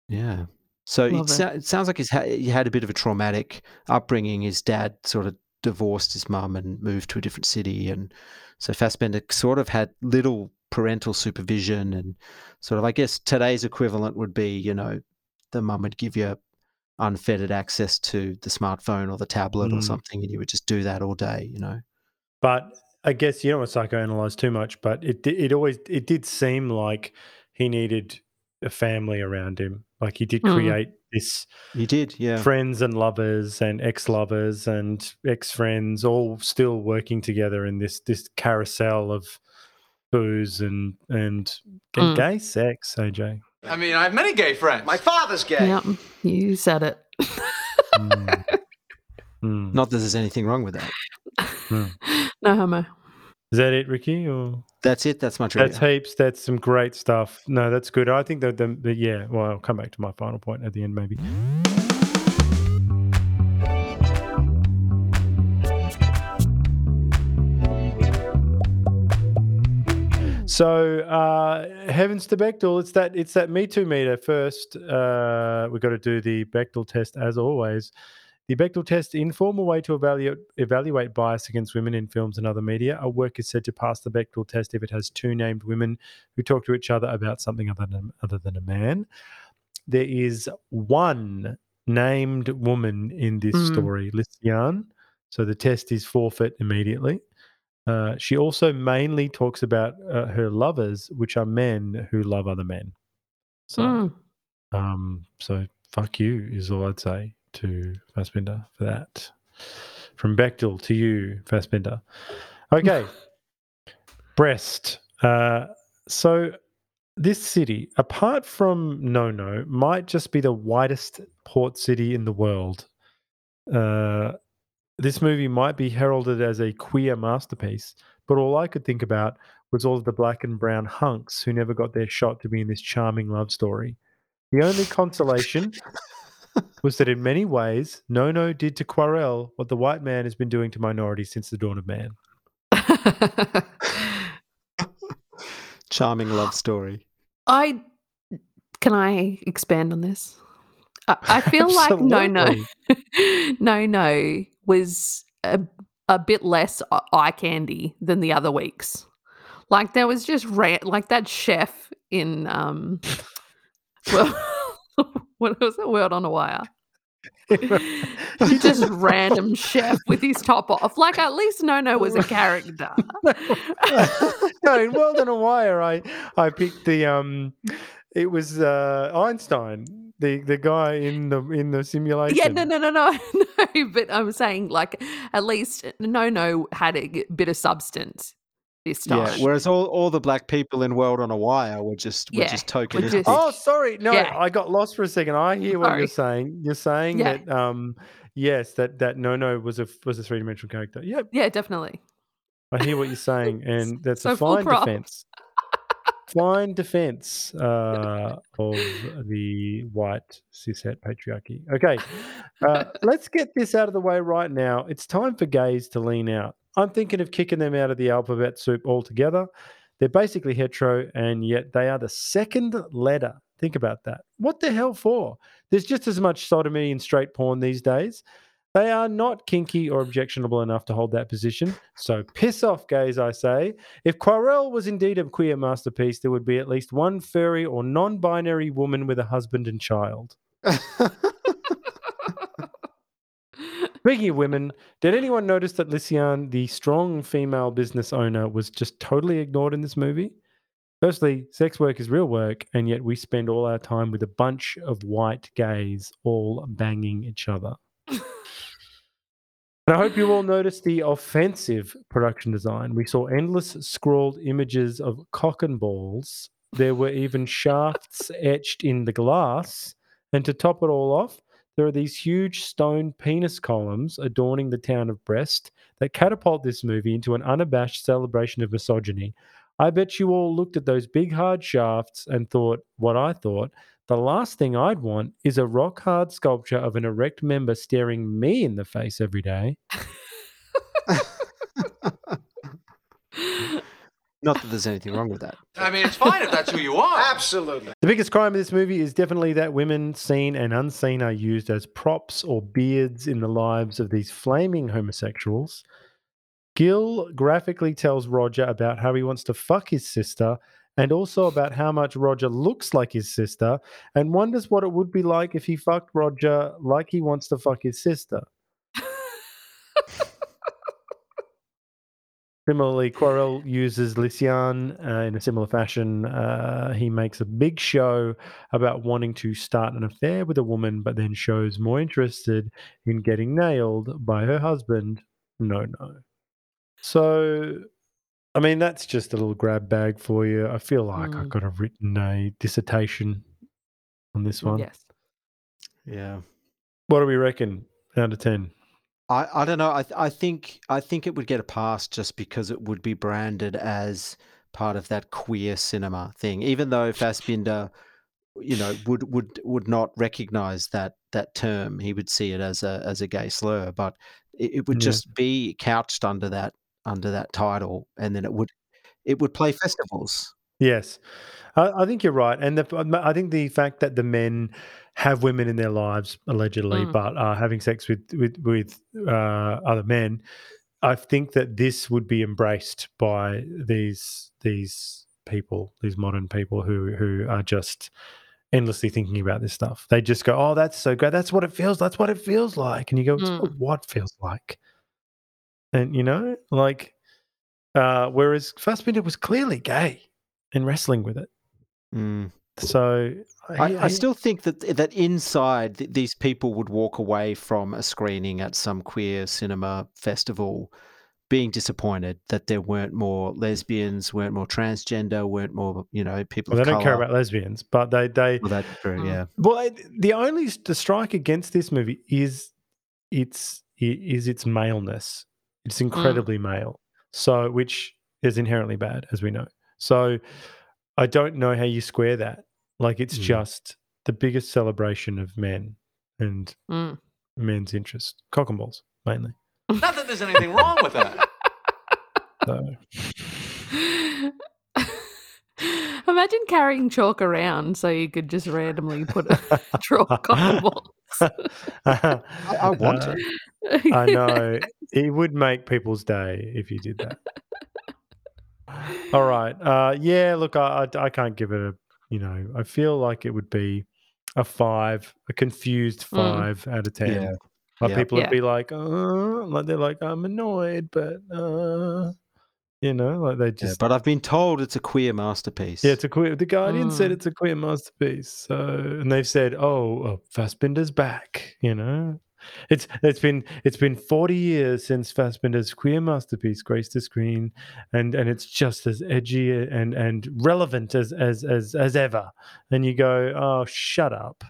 Yeah. So it, it. it sounds like he's ha- he had a bit of a traumatic upbringing. His dad sort of divorced his mum and moved to a different city, and so Fassbinder sort of had little parental supervision and sort of, I guess, today's equivalent would be, you know, the mum would give you unfettered access to the smartphone or the tablet or Mm. something, and you would just do that all day, you know. But I guess you don't want to psychoanalyze too much, but it it always it did seem like he needed a family around him. Like he did Mm. create this He did, yeah. friends and lovers and ex-lovers and ex-friends all still working together in this this carousel of booze and and, and Mm. gay sex, AJ. I mean, I have many gay friends. My father's gay. Yep. You said it. Mm. Not that there's anything wrong with that. <laughs> no homo. Is that it, Ricky? Or That's it. That's my trivia. that's heaps. That's some great stuff. No, that's good. I think that the, the yeah. Well, I'll come back to my final point at the end, maybe. So, uh, heavens to Bechdel, it's that it's that Me Too meter first. Uh, we've got to do the Bechdel test as always. The Bechdel test, informal way to evaluate evaluate bias against women in films and other media. A work is said to pass the Bechdel test if it has two named women who talk to each other about something other than other than a man. There is one named woman in this Mm. story, Lysiane. So the test is forfeit immediately. Uh, she also mainly talks about uh, her lovers, which are men who love other men. So, Mm. um, so fuck you is all I'd say to Fassbinder for that. From Bechdel to you, Fassbinder. Okay, <laughs> breast. Uh, so this city, apart from No No, might just be the widest port city in the world. Uh, this movie might be heralded as a queer masterpiece, but all I could think about was all of the black and brown hunks who never got their shot to be in this charming love story. The only consolation <laughs> was that in many ways, No No did to Querelle what the white man has been doing to minorities since the dawn of man. <laughs> Charming love story. I can I expand on this? I, I feel like no no no no was a, a bit less eye candy than the other weeks. Like there was just ra- like that chef in um well <laughs> what was it World on a Wire? <laughs> Just random chef with his top off. Like at least No No was a character. <laughs> no, in World on a Wire, I I picked the um, it was uh Einstein, the the guy <laughs> in the in the simulation. Yeah, no, no, no, no, <laughs> no. But I'm saying, like, at least No No had a bit of substance this time. Yeah. Whereas all, all the black people in World on a Wire were just were Yeah, just were tokenistic. just- Oh, sorry. No, Yeah. I got lost for a second. I hear what you're saying. You're saying Yeah. that um, yes, that that no no was a was a three dimensional character. Yep, Yeah, definitely. I hear what you're saying, and <laughs> that's So a fine defense. Fine defense uh, of the white cishet patriarchy. Okay, uh, <laughs> let's get this out of the way right now. It's time for gays to lean out. I'm thinking of kicking them out of the alphabet soup altogether. They're basically hetero, and yet they are the second letter. Think about that. What the hell for? There's just as much sodomy in straight porn these days. They are not kinky or objectionable enough to hold that position. So piss off, gays, I say. If Querelle was indeed a queer masterpiece, there would be at least one furry or non binary woman with a husband and child. <laughs> Speaking of women, did anyone notice that Lysiane, the strong female business owner, was just totally ignored in this movie? Firstly, sex work is real work, and yet we spend all our time with a bunch of white gays all banging each other. And I hope you all noticed the offensive production design. We saw endless scrawled images of cock and balls. There were even shafts etched in the glass. And to top it all off, there are these huge stone penis columns adorning the town of Brest that catapult this movie into an unabashed celebration of misogyny. I bet you all looked at those big hard shafts and thought what I thought. The last thing I'd want is a rock hard sculpture of an erect member staring me in the face every day. <laughs> Not that there's anything wrong with that. I mean, it's fine if that's who you are. Absolutely. The biggest crime of this movie is definitely that women, seen and unseen, are used as props or beards in the lives of these flaming homosexuals. Gil graphically tells Roger about how he wants to fuck his sister and also about how much Roger looks like his sister and wonders what it would be like if he fucked Roger like he wants to fuck his sister. Similarly, Querelle uses Lysiane uh, in a similar fashion. Uh, he makes a big show about wanting to start an affair with a woman, but then shows more interested in getting nailed by her husband. No, no. So, I mean, that's just a little grab bag for you. I feel like I Mm. could have written a dissertation on this one. Yes. Yeah. What do we reckon out of 10? I, I don't know. I I think I think it would get a pass just because it would be branded as part of that queer cinema thing. Even though Fassbinder, you know, would would would not recognize that that term, he would see it as a as a gay slur. But it, it would Yeah. just be couched under that under that title, and then it would it would play festivals. Yes, I, I think you're right, and the, I think the fact that the men have women in their lives allegedly, Mm. but are having sex with with with uh, other men, I think that this would be embraced by these these people, these modern people who who are just endlessly thinking about this stuff. They just go, "Oh, that's so great. That's what it feels. That's what it feels like." And you go, Mm. "What feels like?" And you know, like, uh, whereas Fassbinder was clearly gay and wrestling with it. Mm. So I, I still think that that inside th- these people would walk away from a screening at some queer cinema festival being disappointed that there weren't more lesbians, weren't more transgender, weren't more you know people. well, they don't care about lesbians, but they they Well, that's true. Yeah. Well, the only the strike against this movie is its is its maleness. It's incredibly male, so which is inherently bad, as we know. So I don't know how you square that. Like it's Mm. just the biggest celebration of men and Mm. men's interest, cock and balls mainly. <laughs> Not that there's anything wrong with that. So <laughs> <laughs> Imagine carrying chalk around so you could just randomly put a <laughs> chalk on the walls. I, I <laughs> want to. <laughs> I know it would make people's day if you did that. All right. Uh, yeah. Look, I, I I can't give it a. You know, I feel like it would be a five, a confused Mm. five out of ten. Yeah. Like Yeah. people would Yeah. be like, uh, like they're like, I'm annoyed, but uh, you know, like they Yeah, just but I've been told it's a queer masterpiece. yeah, it's a queer. The Guardian said Mm. it's a queer masterpiece. So, and they've said, "Oh, uh, Fassbinder's back." You know, it's it's been it's been forty years since Fassbinder's queer masterpiece graced the screen, and and it's just as edgy and and relevant as as as as ever. And you go, "Oh, shut up,"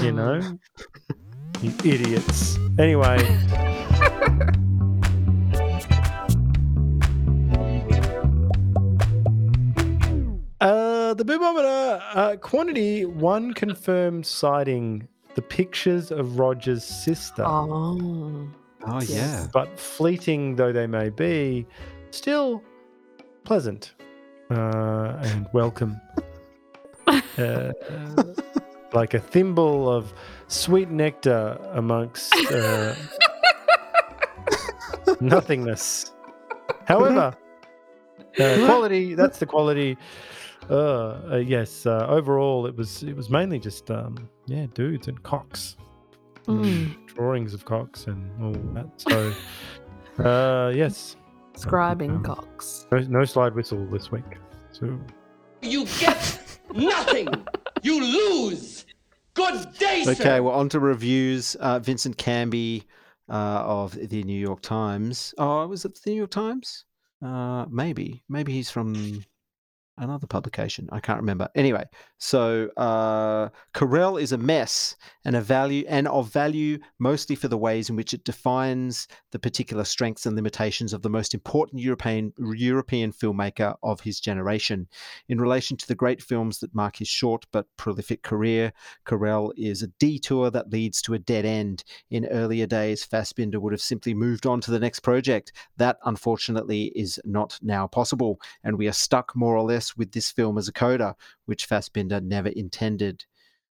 you know, <laughs> you idiots. Anyway. Uh, the boobometer uh, quantity one confirmed sighting the pictures of Roger's sister. Oh. Oh yeah. But fleeting though they may be, still pleasant uh, and welcome. <laughs> uh, like a thimble of sweet nectar amongst uh, <laughs> nothingness. However, uh, quality, that's the quality. Uh, uh, yes, uh, overall it was it was mainly just um, yeah, dudes and cocks Mm. <laughs> drawings of cocks and all that. So, <laughs> uh, yes, Scribing Um, cocks. no, no slide whistle this week. So, You get nothing. <laughs> You lose. Good day, sir. Okay, sir. well, on to reviews. Uh, Vincent Canby uh, of the New York Times. Oh, was it the New York Times? Uh, maybe. Maybe he's from another publication. I can't remember. Anyway, so uh, Querelle is a mess and a value and of value mostly for the ways in which it defines the particular strengths and limitations of the most important European European filmmaker of his generation. In relation to the great films that mark his short but prolific career, Querelle is a detour that leads to a dead end. In earlier days, Fassbinder would have simply moved on to the next project. That, unfortunately, is not now possible, and we are stuck more or less with this film as a coda, which Fassbinder never intended.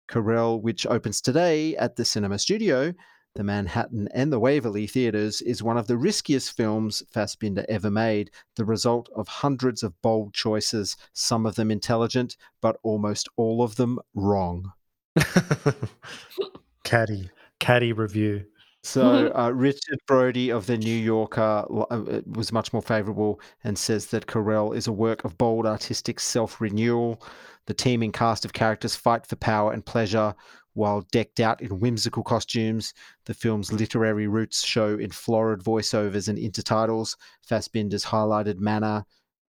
Querelle, which opens today at the Cinema Studio, the Manhattan and the Waverly theaters, is one of the riskiest films Fassbinder ever made, the result of hundreds of bold choices, some of them intelligent, but almost all of them wrong. <laughs> caddy, caddy review. So uh, Richard Brody of the New Yorker uh, was much more favourable and says that Querelle is a work of bold artistic self-renewal. The teeming cast of characters fight for power and pleasure while decked out in whimsical costumes. The film's literary roots show in florid voiceovers and intertitles. Fassbinder's highlighted manner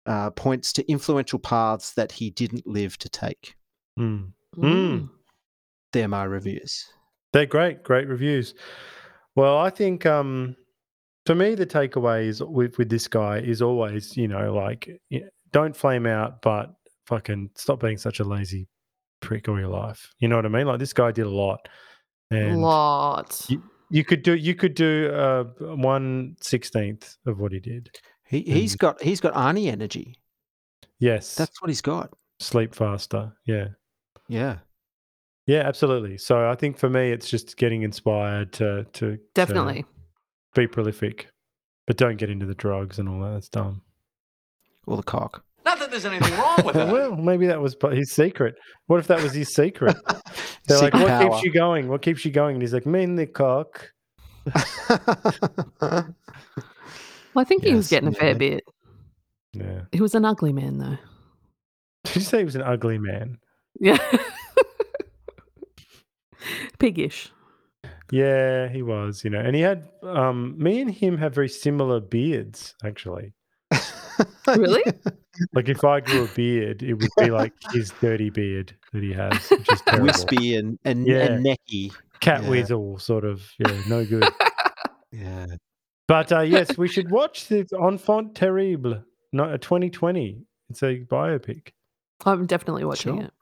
uh, points to influential paths that he didn't live to take. Mm. Mm. They're my reviews. They're great, great reviews. Well, I think um, for me, the takeaway is with, with this guy is always, you know, like, don't flame out, but fucking stop being such a lazy prick all your life. You know what I mean? Like, this guy did a lot. And Lot. You, you could do, you could do uh, one sixteenth of what he did. He, he's got he's got Arnie energy. Yes. That's what he's got. Sleep faster. Yeah. Yeah. Yeah, absolutely. So I think for me, it's just getting inspired to to to Definitely. be prolific, but don't get into the drugs and all that. That's dumb. Or the cock. Not that there's anything wrong with that. well, maybe that was pa- his secret. What if that was his secret? <laughs> They're like, Secret "What power." keeps you going? What keeps you going?" And he's like, "Me and the cock." <laughs> Well, I think he was Yes, getting a fair maybe. bit. Yeah. He was an ugly man, though. Did you say he was an ugly man? Yeah. <laughs> <laughs> Piggish. Yeah, he was. You know, and he had. Um, me and him have very similar beards, actually. <laughs> Really? <laughs> Like if I grew a beard, it would be like his dirty beard that he has, which is terrible. Wispy and and, Yeah. and necky. cat Yeah. weasel sort of. Yeah, no good. Yeah. But uh, yes, we should watch the Enfant Terrible, no, 2020. It's a biopic. I'm definitely watching Sure. it.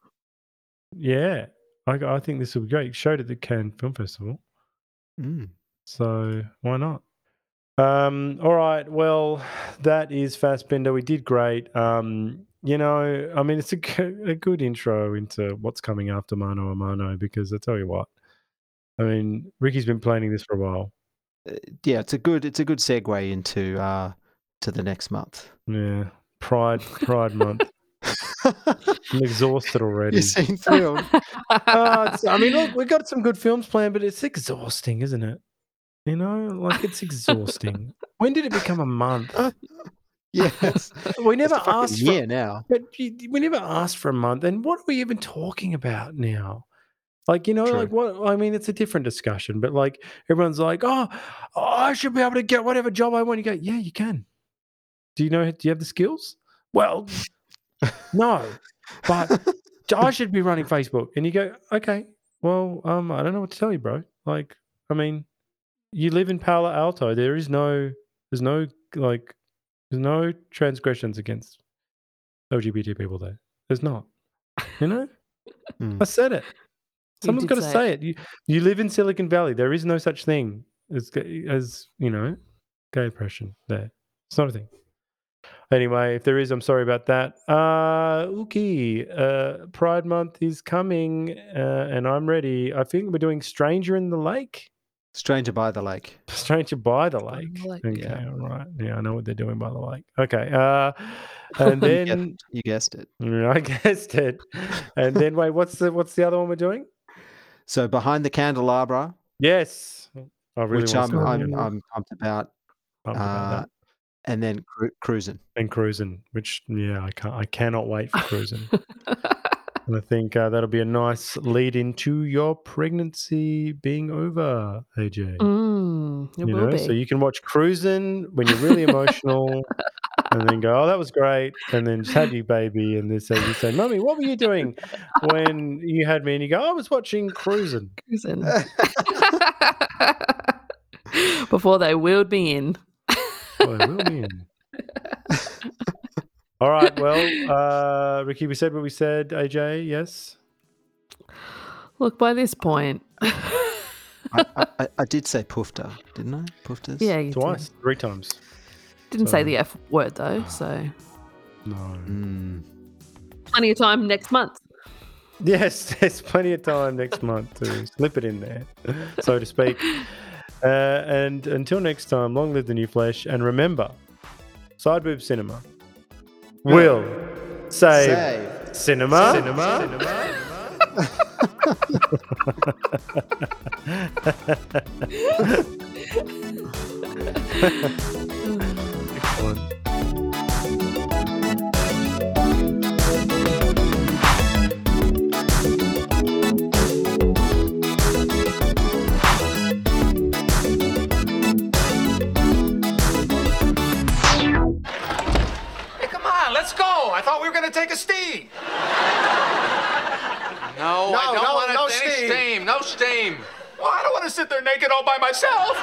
Yeah, I, I think this will be great. Showed at the Cannes Film Festival, Mm. so why not? Um, all right, well, that is Fassbinder. We did great. Um, you know, I mean, it's a, a good intro into what's coming after Mano a Mano because I tell you what, I mean, Ricky's been planning this for a while. Yeah, it's a good it's a good segue into uh to the next month. Yeah, Pride Pride Month. <laughs> I'm exhausted <laughs> already. You've seen film. Oh, it's- I mean, look, we got some good films planned, but it's exhausting, isn't it? You know, like it's exhausting. when did it become a month? <laughs> yes. <laughs> We never It's a asked for year now. But we never asked for a month. And what are we even talking about now? Like, you know, True. like what I mean, it's a different discussion, but like everyone's like, oh, oh, I should be able to get whatever job I want. You go, yeah, you can. Do you know, do you have the skills? Well, no, but <laughs> I should be running Facebook. And you go, okay, well, um, I don't know what to tell you, bro. Like, I mean, you live in Palo Alto. There is no, there's no, like, there's no transgressions against LGBT people there. There's not. You know? <laughs> I said it. Someone's got to say say it. it. You you live in Silicon Valley. There is no such thing as as you know, gay oppression there. It's not a thing. Anyway, if there is, I'm sorry about that. Uh okay. Uh Pride Month is coming, uh, and I'm ready. I think we're doing Stranger in the Lake. Stranger by the lake. <laughs> Stranger by the lake. lake. Okay, Yeah. all right. Yeah, I know what they're doing by the lake. Okay. Uh <laughs> and You guessed- then you guessed it. Yeah, <laughs> I guessed it. And then wait, what's the what's the other one we're doing? So behind the candelabra, Yes. I really which want I'm to see I'm. I'm pumped about, Pumped about uh, that. And then cru- cruising. and cruising, which yeah, I can't, I cannot wait for cruising. <laughs> and I think uh, that'll be a nice lead into your pregnancy being over, AJ. Mm, it you will know, be. so you can watch cruising when you're really emotional, <laughs> and then go, "Oh, that was great," and then just have your baby, and then say, "You say, Mummy, what were you doing when you had me?" And you go, "I was watching cruising." Cruising. <laughs> Before they wheeled me in. Oh, it will be in. <laughs> All right. Well, uh, Ricky, we said what we said. AJ, yes. Look, by this point, I, I, I- I did say poofter, didn't I? Poofters. yeah, you Twice, did. three times. didn't say the F word though, <sighs> so No. Mm. plenty of time next month. Yes, <laughs> there's plenty of time next month to slip it in there, so to speak. <laughs> Uh, and until next time, long live the new flesh. And remember, Side Boob Cinema will save, Save. cinema. Excellent. <laughs> I thought we were going to take a steam. <laughs> No, I don't no, want no any steam. steam. No steam. Well, I don't want to sit there naked all by myself.